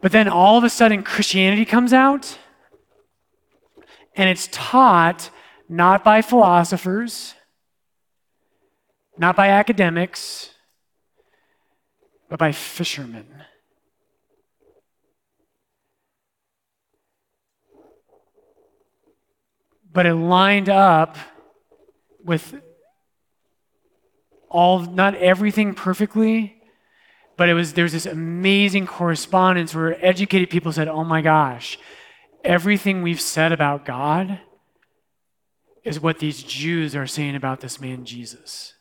Speaker 2: But then all of a sudden, Christianity comes out, and it's taught not by philosophers not by academics, but by fishermen. But it lined up with all, not everything perfectly, but it was there's this amazing correspondence where educated people said, "Oh my gosh, everything we've said about God is what these Jews are saying about this man Jesus."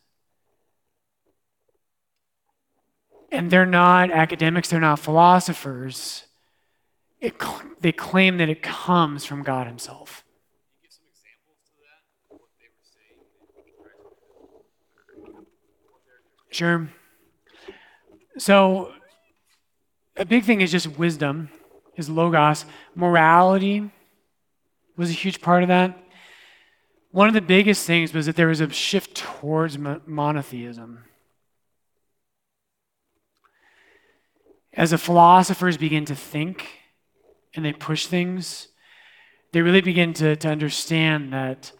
Speaker 2: and they're not academics, they're not philosophers. It, they claim that it comes from God Himself. Sure. So, a big thing is just wisdom, is logos. Morality was a huge part of that. One of the biggest things was that there was a shift towards monotheism. as the philosophers begin to think and they push things, they really begin to, to understand that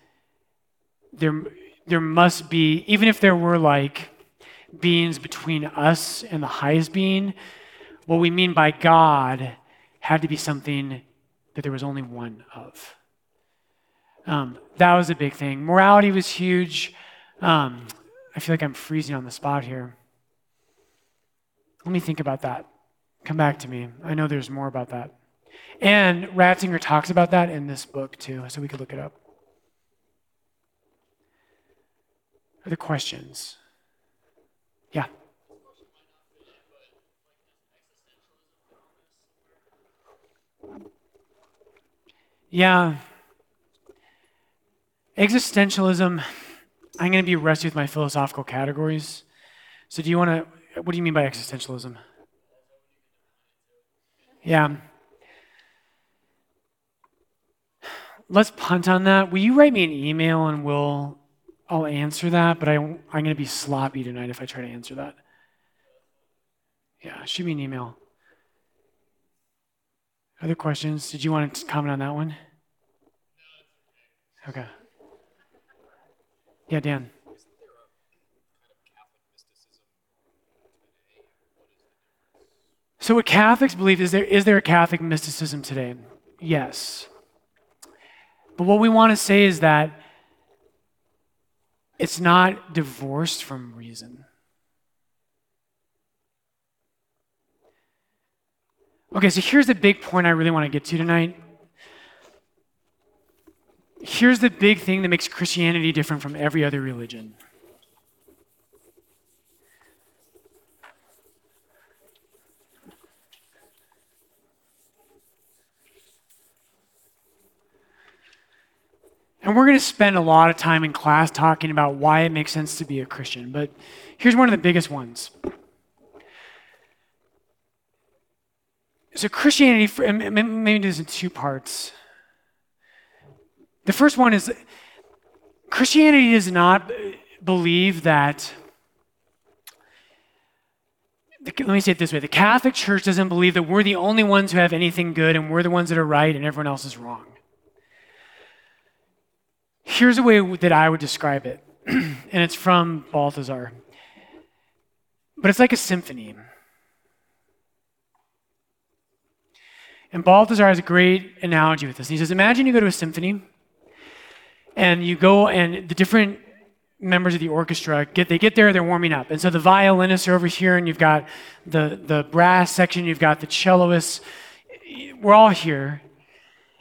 Speaker 2: there, there must be, even if there were like beings between us and the highest being, what we mean by God had to be something that there was only one of. Um, that was a big thing. Morality was huge. Um, I feel like I'm freezing on the spot here. Let me think about that. Come back to me. I know there's more about that. And Ratzinger talks about that in this book too, so we could look it up. Other questions? Yeah. Yeah. Existentialism, I'm going to be rusty with my philosophical categories. So, do you want to, what do you mean by existentialism? Yeah. Let's punt on that. Will you write me an email and we'll I'll answer that, but I, I'm going to be sloppy tonight if I try to answer that. Yeah, shoot me an email. Other questions? Did you want to comment on that one? Okay. Yeah, Dan. So, what Catholics believe is there is there a Catholic mysticism today? Yes. But what we want to say is that it's not divorced from reason. Okay, so here's the big point I really want to get to tonight. Here's the big thing that makes Christianity different from every other religion. And we're going to spend a lot of time in class talking about why it makes sense to be a Christian. But here's one of the biggest ones. So, Christianity, maybe this in two parts. The first one is Christianity does not believe that. Let me say it this way the Catholic Church doesn't believe that we're the only ones who have anything good and we're the ones that are right and everyone else is wrong. Here's a way that I would describe it, and it's from Balthasar. But it's like a symphony. And Balthasar has a great analogy with this. He says, Imagine you go to a symphony, and you go, and the different members of the orchestra get they get there they're warming up and so the violinists are over here and you've got the the brass section you've got the celloists we're all here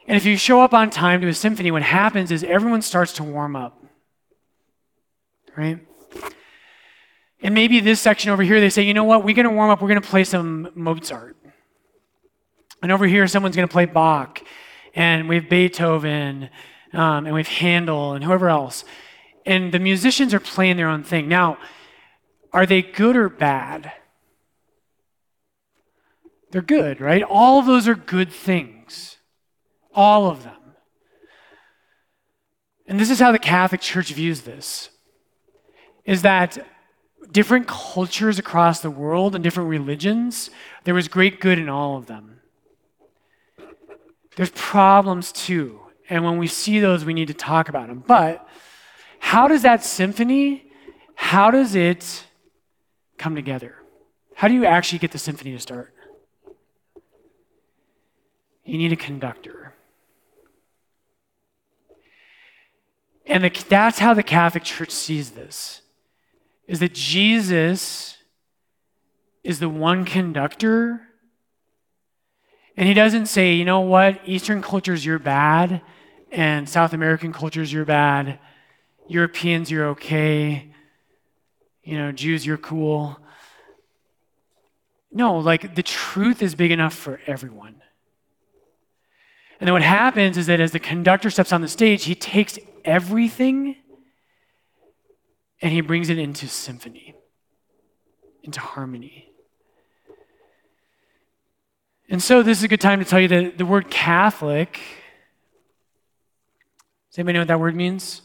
Speaker 2: and if you show up on time to a symphony, what happens is everyone starts to warm up. Right? And maybe this section over here, they say, you know what, we're going to warm up, we're going to play some Mozart. And over here, someone's going to play Bach, and we have Beethoven, um, and we have Handel, and whoever else. And the musicians are playing their own thing. Now, are they good or bad? They're good, right? All of those are good things. All of them. And this is how the Catholic Church views this is that different cultures across the world and different religions, there was great good in all of them. There's problems too. And when we see those, we need to talk about them. But how does that symphony, how does it come together? How do you actually get the symphony to start? You need a conductor. And the, that's how the Catholic Church sees this is that Jesus is the one conductor. And he doesn't say, you know what, Eastern cultures, you're bad, and South American cultures, you're bad. Europeans, you're okay. You know, Jews, you're cool. No, like the truth is big enough for everyone. And then what happens is that as the conductor steps on the stage, he takes everything and he brings it into symphony, into harmony. And so, this is a good time to tell you that the word Catholic, does anybody know what that word means?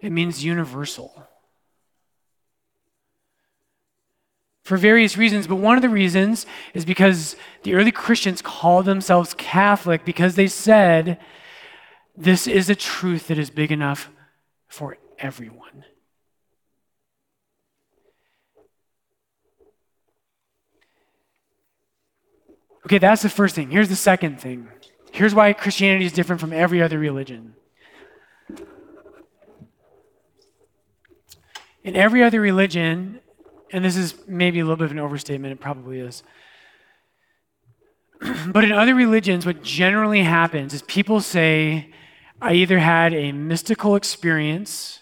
Speaker 2: It means universal. For various reasons, but one of the reasons is because the early Christians called themselves Catholic because they said this is a truth that is big enough for everyone. Okay, that's the first thing. Here's the second thing. Here's why Christianity is different from every other religion. In every other religion, and this is maybe a little bit of an overstatement, it probably is. but in other religions, what generally happens is people say, I either had a mystical experience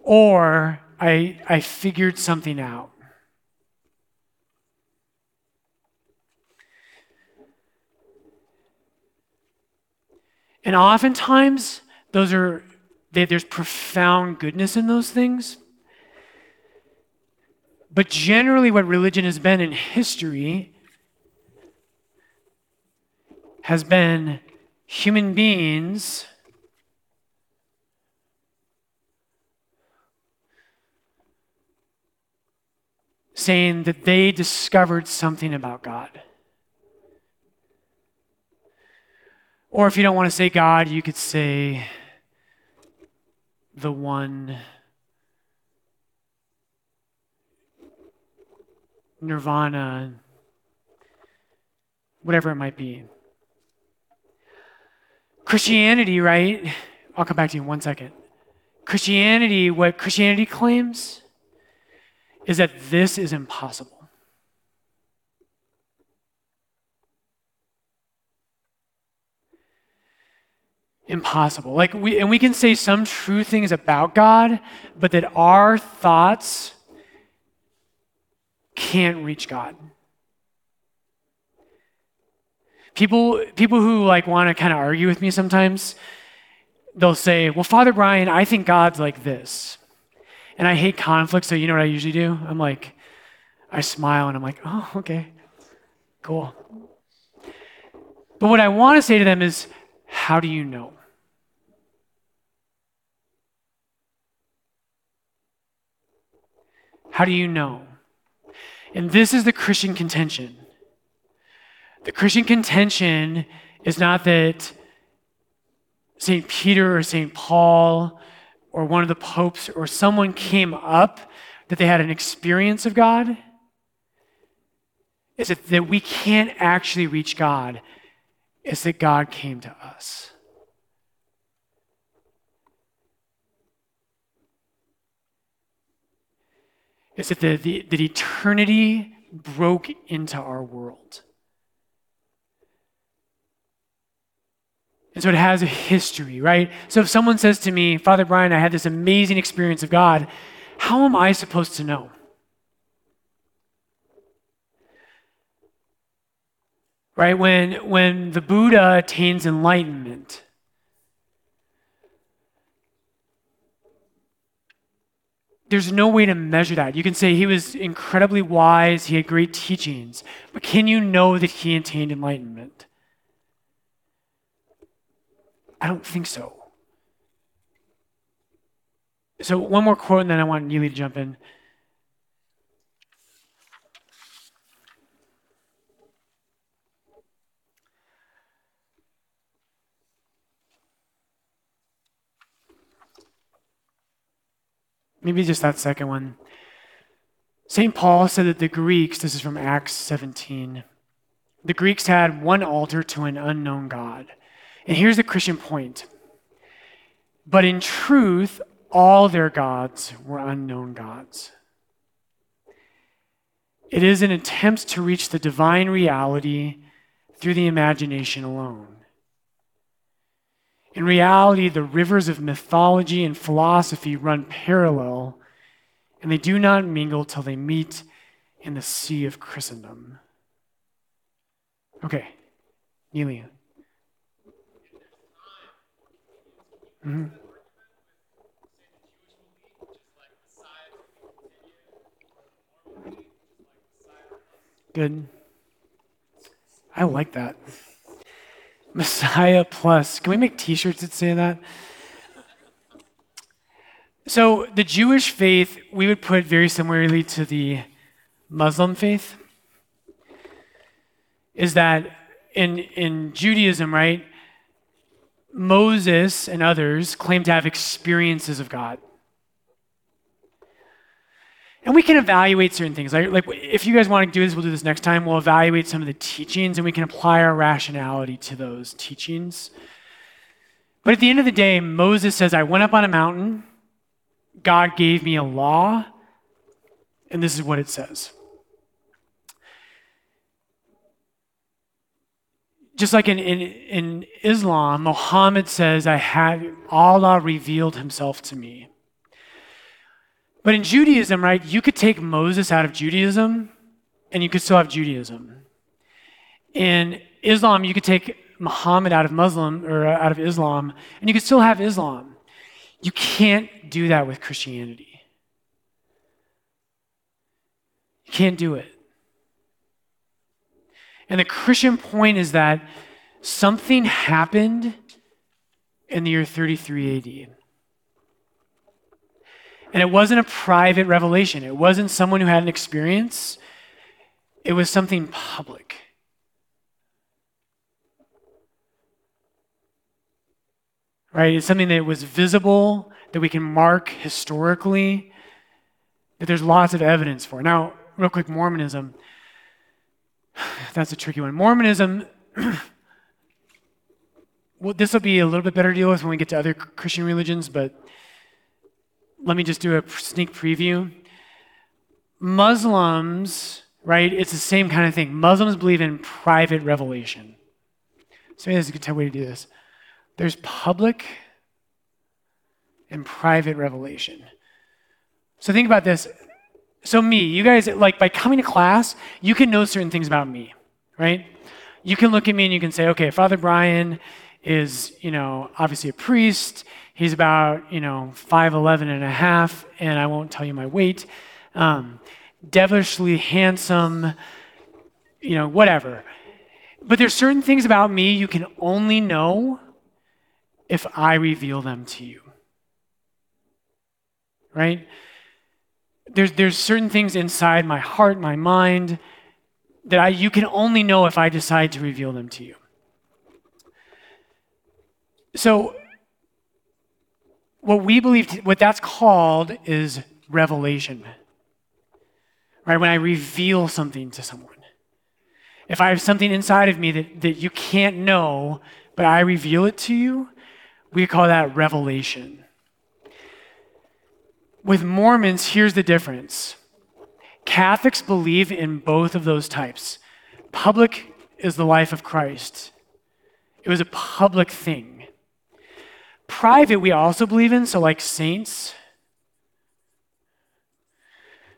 Speaker 2: or I, I figured something out. And oftentimes, those are they, there's profound goodness in those things. But generally, what religion has been in history has been human beings saying that they discovered something about God. Or if you don't want to say God, you could say the one nirvana whatever it might be. Christianity, right? I'll come back to you in one second. Christianity, what Christianity claims is that this is impossible. Impossible. Like we and we can say some true things about God, but that our thoughts can't reach God. People, people who like want to kind of argue with me sometimes, they'll say, "Well, Father Brian, I think God's like this," and I hate conflict. So you know what I usually do? I'm like, I smile and I'm like, "Oh, okay, cool." But what I want to say to them is, "How do you know?" How do you know? And this is the Christian contention. The Christian contention is not that St. Peter or St. Paul or one of the popes or someone came up that they had an experience of God. Is it that we can't actually reach God? It's that God came to us. It's that, the, the, that eternity broke into our world. And so it has a history, right? So if someone says to me, Father Brian, I had this amazing experience of God, how am I supposed to know? Right? When, when the Buddha attains enlightenment, there's no way to measure that. You can say he was incredibly wise, he had great teachings, but can you know that he attained enlightenment? I don't think so. So, one more quote, and then I want Neely to jump in. Maybe just that second one. St. Paul said that the Greeks, this is from Acts 17, the Greeks had one altar to an unknown God. And here's the Christian point. But in truth, all their gods were unknown gods. It is an attempt to reach the divine reality through the imagination alone. In reality, the rivers of mythology and philosophy run parallel, and they do not mingle till they meet in the sea of Christendom. Okay, Nelia. Mm-hmm. Good. I like that. Messiah plus. Can we make t shirts that say that? So, the Jewish faith, we would put very similarly to the Muslim faith, is that in, in Judaism, right, Moses and others claim to have experiences of God. And we can evaluate certain things. Like, like, if you guys want to do this, we'll do this next time. We'll evaluate some of the teachings and we can apply our rationality to those teachings. But at the end of the day, Moses says, I went up on a mountain, God gave me a law, and this is what it says. Just like in, in, in Islam, Muhammad says, I had Allah revealed himself to me. But in Judaism, right, you could take Moses out of Judaism and you could still have Judaism. In Islam, you could take Muhammad out of Muslim or uh, out of Islam and you could still have Islam. You can't do that with Christianity. You can't do it. And the Christian point is that something happened in the year 33 AD. And it wasn't a private revelation, it wasn't someone who had an experience, it was something public. Right? It's something that was visible, that we can mark historically, that there's lots of evidence for. Now, real quick Mormonism. that's a tricky one. Mormonism, well, this will be a little bit better deal with when we get to other Christian religions, but let me just do a sneak preview. Muslims, right, it's the same kind of thing. Muslims believe in private revelation. So maybe this is a good way to do this. There's public and private revelation. So think about this. So, me, you guys, like by coming to class, you can know certain things about me, right? You can look at me and you can say, okay, Father Brian is, you know, obviously a priest. He's about, you know, 5'11 and a half, and I won't tell you my weight. Um, devilishly handsome, you know, whatever. But there's certain things about me you can only know if I reveal them to you. Right? There's, there's certain things inside my heart, my mind, that I, you can only know if I decide to reveal them to you. So, what we believe, what that's called is revelation. Right? When I reveal something to someone. If I have something inside of me that, that you can't know, but I reveal it to you, we call that revelation. With Mormons, here's the difference Catholics believe in both of those types. Public is the life of Christ, it was a public thing. Private, we also believe in, so like saints.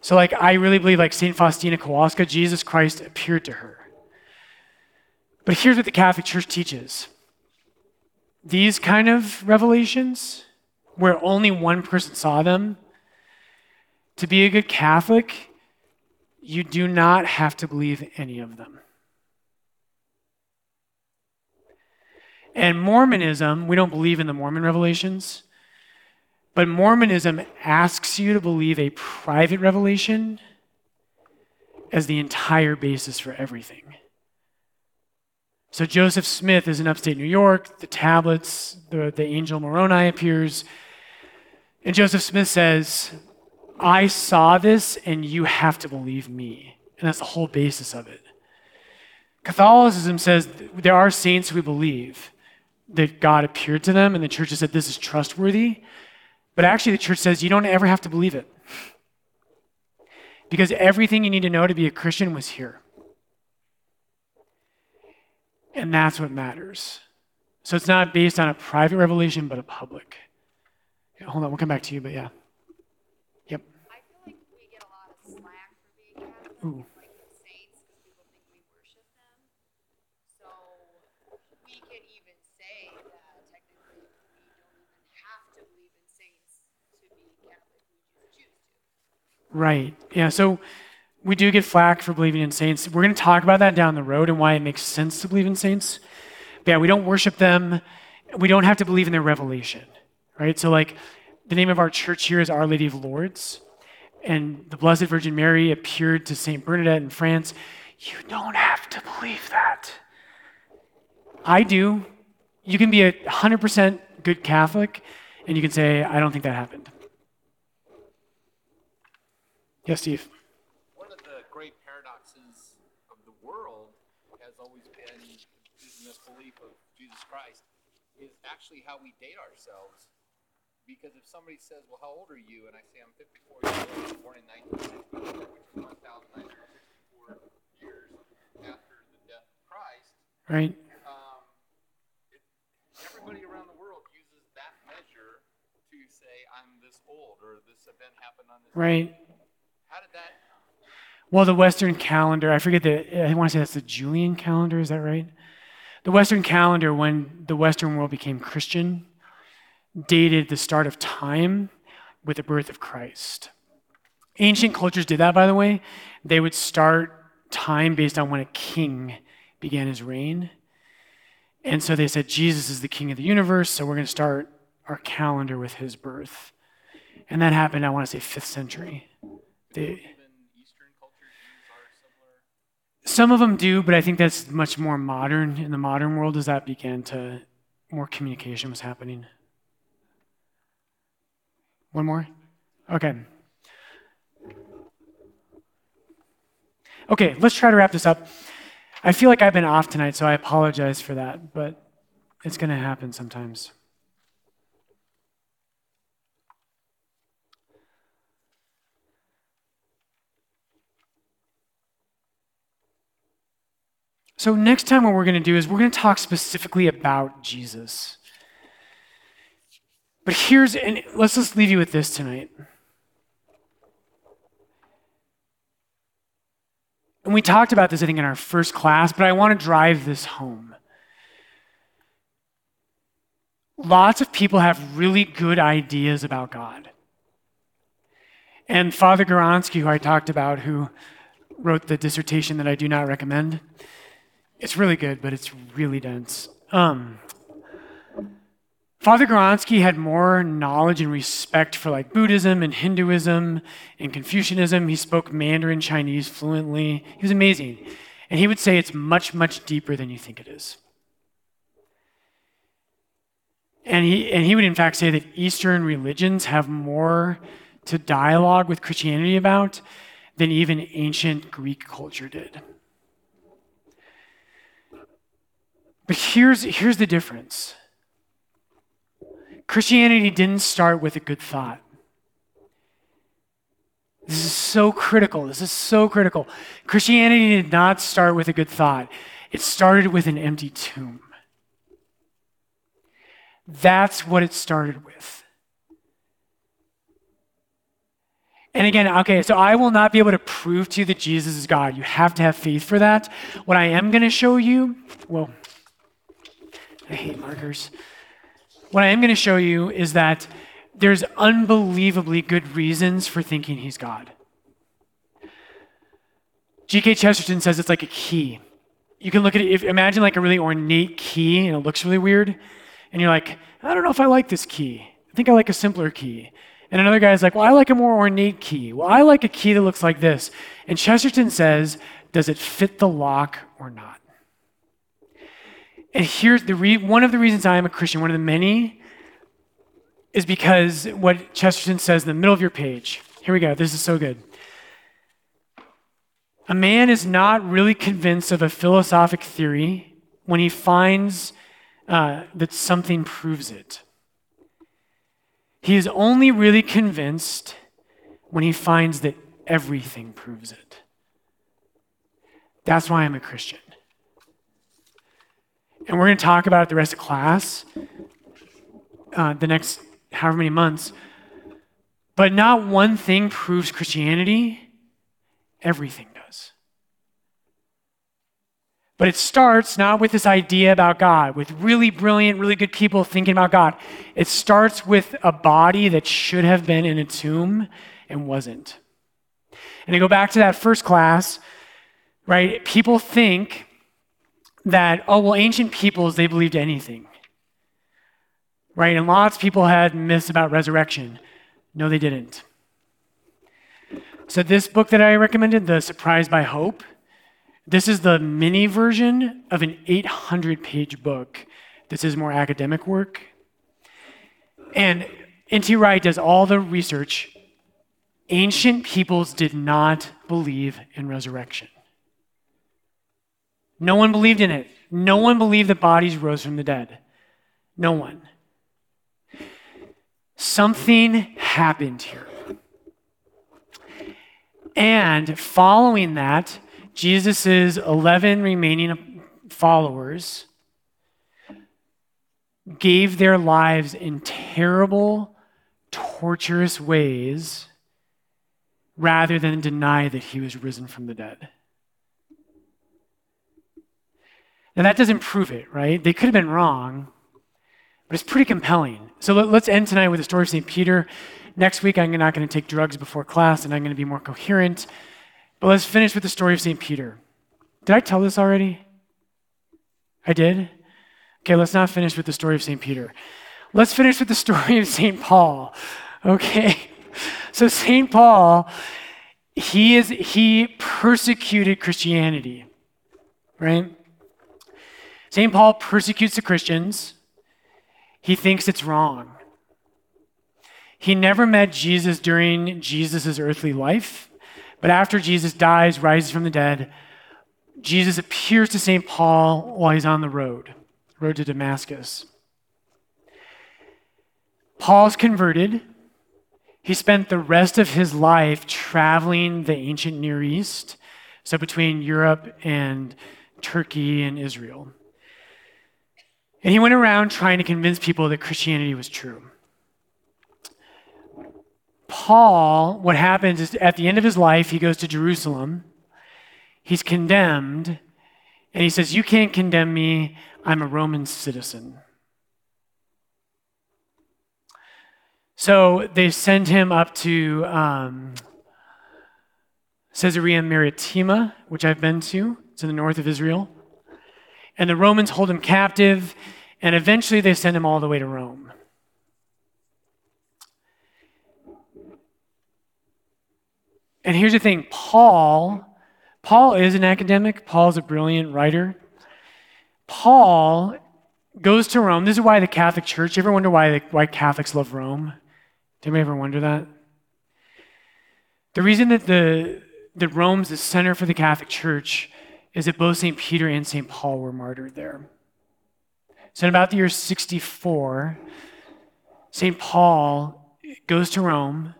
Speaker 2: So, like, I really believe, like St. Faustina Kowalska, Jesus Christ appeared to her. But here's what the Catholic Church teaches these kind of revelations, where only one person saw them, to be a good Catholic, you do not have to believe any of them. And Mormonism, we don't believe in the Mormon revelations, but Mormonism asks you to believe a private revelation as the entire basis for everything. So Joseph Smith is in upstate New York, the tablets, the, the angel Moroni appears. And Joseph Smith says, I saw this and you have to believe me. And that's the whole basis of it. Catholicism says there are saints we believe that God appeared to them, and the church has said this is trustworthy. But actually, the church says you don't ever have to believe it. Because everything you need to know to be a Christian was here. And that's what matters. So it's not based on a private revelation, but a public. Hold on, we'll come back to you, but yeah. Yep.
Speaker 4: I feel like we get a lot of slack for being Catholic,
Speaker 2: Ooh.
Speaker 4: like with saints, because people think we worship them. So we can even say that technically we don't even have to believe in saints to be Catholic. We just choose to.
Speaker 2: Right. Yeah. So we do get flack for believing in saints. We're going to talk about that down the road and why it makes sense to believe in saints. But yeah, we don't worship them. We don't have to believe in their revelation. Right. So like the name of our church here is Our Lady of Lourdes, and the Blessed Virgin Mary appeared to Saint Bernadette in France. You don't have to believe that. I do. You can be a 100% good Catholic, and you can say, I don't think that happened. Yes, Steve.
Speaker 3: One of the great paradoxes of the world has always been this belief of Jesus Christ is actually how we date ourselves. Because if somebody says, "Well, how old are you?" and I say I'm 54 years old, born in 1964, which is 1,964 years after the death of Christ,
Speaker 2: Right?
Speaker 3: um, it, everybody around the world uses that measure to say I'm this old or this event happened on this.
Speaker 2: Right.
Speaker 3: That?
Speaker 2: Well, the Western calendar, I forget the, I want to say that's the Julian calendar, is that right? The Western calendar, when the Western world became Christian, dated the start of time with the birth of Christ. Ancient cultures did that, by the way. They would start time based on when a king began his reign. And so they said, Jesus is the king of the universe, so we're going to start our calendar with his birth. And that happened, I want to say, fifth century. They. Some of them do, but I think that's much more modern in the modern world as that began to, more communication was happening. One more? Okay. Okay, let's try to wrap this up. I feel like I've been off tonight, so I apologize for that, but it's going to happen sometimes. So, next time, what we're going to do is we're going to talk specifically about Jesus. But here's, and let's just leave you with this tonight. And we talked about this, I think, in our first class, but I want to drive this home. Lots of people have really good ideas about God. And Father Gawronski, who I talked about, who wrote the dissertation that I do not recommend, it's really good, but it's really dense. Um, Father Gawronski had more knowledge and respect for like Buddhism and Hinduism and Confucianism. He spoke Mandarin Chinese fluently. He was amazing. And he would say it's much, much deeper than you think it is. And he, and he would, in fact, say that Eastern religions have more to dialogue with Christianity about than even ancient Greek culture did. But here's, here's the difference Christianity didn't start with a good thought. This is so critical. This is so critical. Christianity did not start with a good thought, it started with an empty tomb. That's what it started with. And again, okay, so I will not be able to prove to you that Jesus is God. You have to have faith for that. What I am going to show you, well, I hate markers. What I am going to show you is that there's unbelievably good reasons for thinking he's God. G.K. Chesterton says it's like a key. You can look at it, if, imagine like a really ornate key and it looks really weird. And you're like, I don't know if I like this key. I think I like a simpler key. And another guy's like, well, I like a more ornate key. Well, I like a key that looks like this. And Chesterton says, does it fit the lock or not? And here's the re- one of the reasons I am a Christian, one of the many, is because what Chesterton says in the middle of your page. Here we go. This is so good. A man is not really convinced of a philosophic theory when he finds uh, that something proves it. He is only really convinced when he finds that everything proves it. That's why I'm a Christian. And we're going to talk about it the rest of class, uh, the next however many months. But not one thing proves Christianity, everything does. But it starts not with this idea about God, with really brilliant, really good people thinking about God. It starts with a body that should have been in a tomb and wasn't. And to go back to that first class, right? People think that, oh, well, ancient peoples, they believed anything. Right? And lots of people had myths about resurrection. No, they didn't. So, this book that I recommended, The Surprised by Hope, this is the mini version of an 800 page book. This is more academic work. And N.T. Wright does all the research. Ancient peoples did not believe in resurrection. No one believed in it. No one believed that bodies rose from the dead. No one. Something happened here. And following that, Jesus' 11 remaining followers gave their lives in terrible, torturous ways rather than deny that he was risen from the dead. Now, that doesn't prove it, right? They could have been wrong, but it's pretty compelling. So let, us end tonight with the story of St. Peter. Next week, I'm not going to take drugs before class and I'm going to be more coherent. But let's finish with the story of St. Peter. Did I tell this already? I did? Okay, let's not finish with the story of St. Peter. Let's finish with the story of St. Paul. Okay? So, St. Paul, he, is, he persecuted Christianity, right? St. Paul persecutes the Christians. He thinks it's wrong. He never met Jesus during Jesus' earthly life, but after Jesus dies, rises from the dead, Jesus appears to St. Paul while he's on the road, road to Damascus. Paul's converted. He spent the rest of his life traveling the ancient Near East, so between Europe and Turkey and Israel. And he went around trying to convince people that Christianity was true. Paul, what happens is at the end of his life, he goes to Jerusalem. He's condemned, and he says, You can't condemn me. I'm a Roman citizen. So they send him up to um, Caesarea Maritima, which I've been to. It's in the north of Israel. And the Romans hold him captive, and eventually they send him all the way to Rome. And here's the thing Paul, Paul is an academic, Paul's a brilliant writer. Paul goes to Rome. This is why the Catholic Church, you ever wonder why, why Catholics love Rome? Did anybody ever wonder that? The reason that the that Rome's the center for the Catholic Church is that both St. Peter and St. Paul were martyred there. So in about the year 64, St. Paul goes to Rome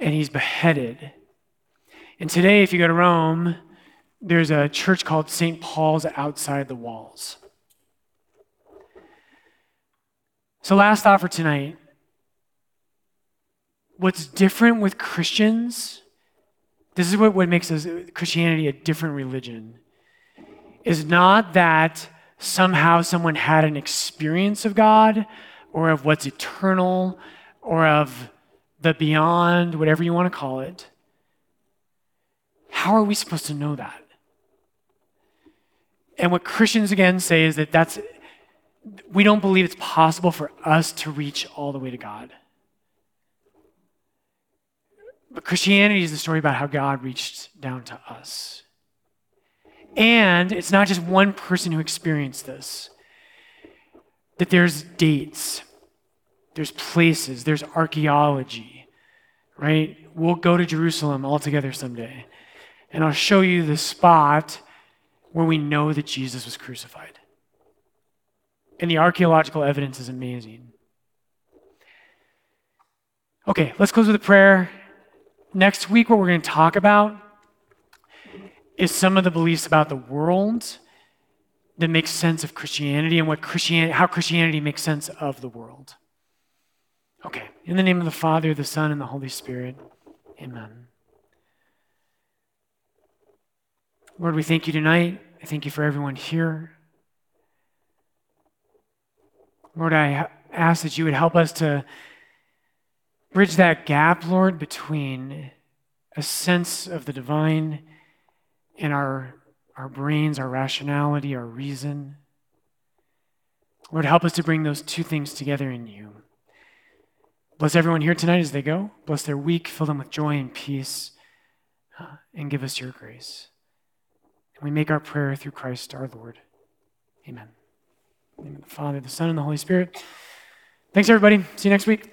Speaker 2: and he's beheaded. And today, if you go to Rome, there's a church called St. Paul's outside the walls. So, last thought for tonight. What's different with Christians, this is what, what makes us, Christianity a different religion, is not that somehow someone had an experience of God or of what's eternal or of the beyond, whatever you want to call it. How are we supposed to know that? And what Christians again say is that that's we don't believe it's possible for us to reach all the way to God. But Christianity is the story about how God reached down to us. And it's not just one person who experienced this, that there's dates, there's places, there's archaeology, right? We'll go to Jerusalem all together someday, and I'll show you the spot where we know that Jesus was crucified. And the archaeological evidence is amazing. Okay, let's close with a prayer. Next week, what we're going to talk about is some of the beliefs about the world that make sense of Christianity and what Christianity, how Christianity makes sense of the world. Okay, in the name of the Father, the Son, and the Holy Spirit, amen. Lord, we thank you tonight. I thank you for everyone here. Lord, I ask that you would help us to bridge that gap, Lord, between a sense of the divine and our, our brains, our rationality, our reason. Lord, help us to bring those two things together in you. Bless everyone here tonight as they go. Bless their week. Fill them with joy and peace. Uh, and give us your grace. And we make our prayer through Christ our Lord. Amen. In the Father, the Son, and the Holy Spirit. Thanks, everybody. See you next week.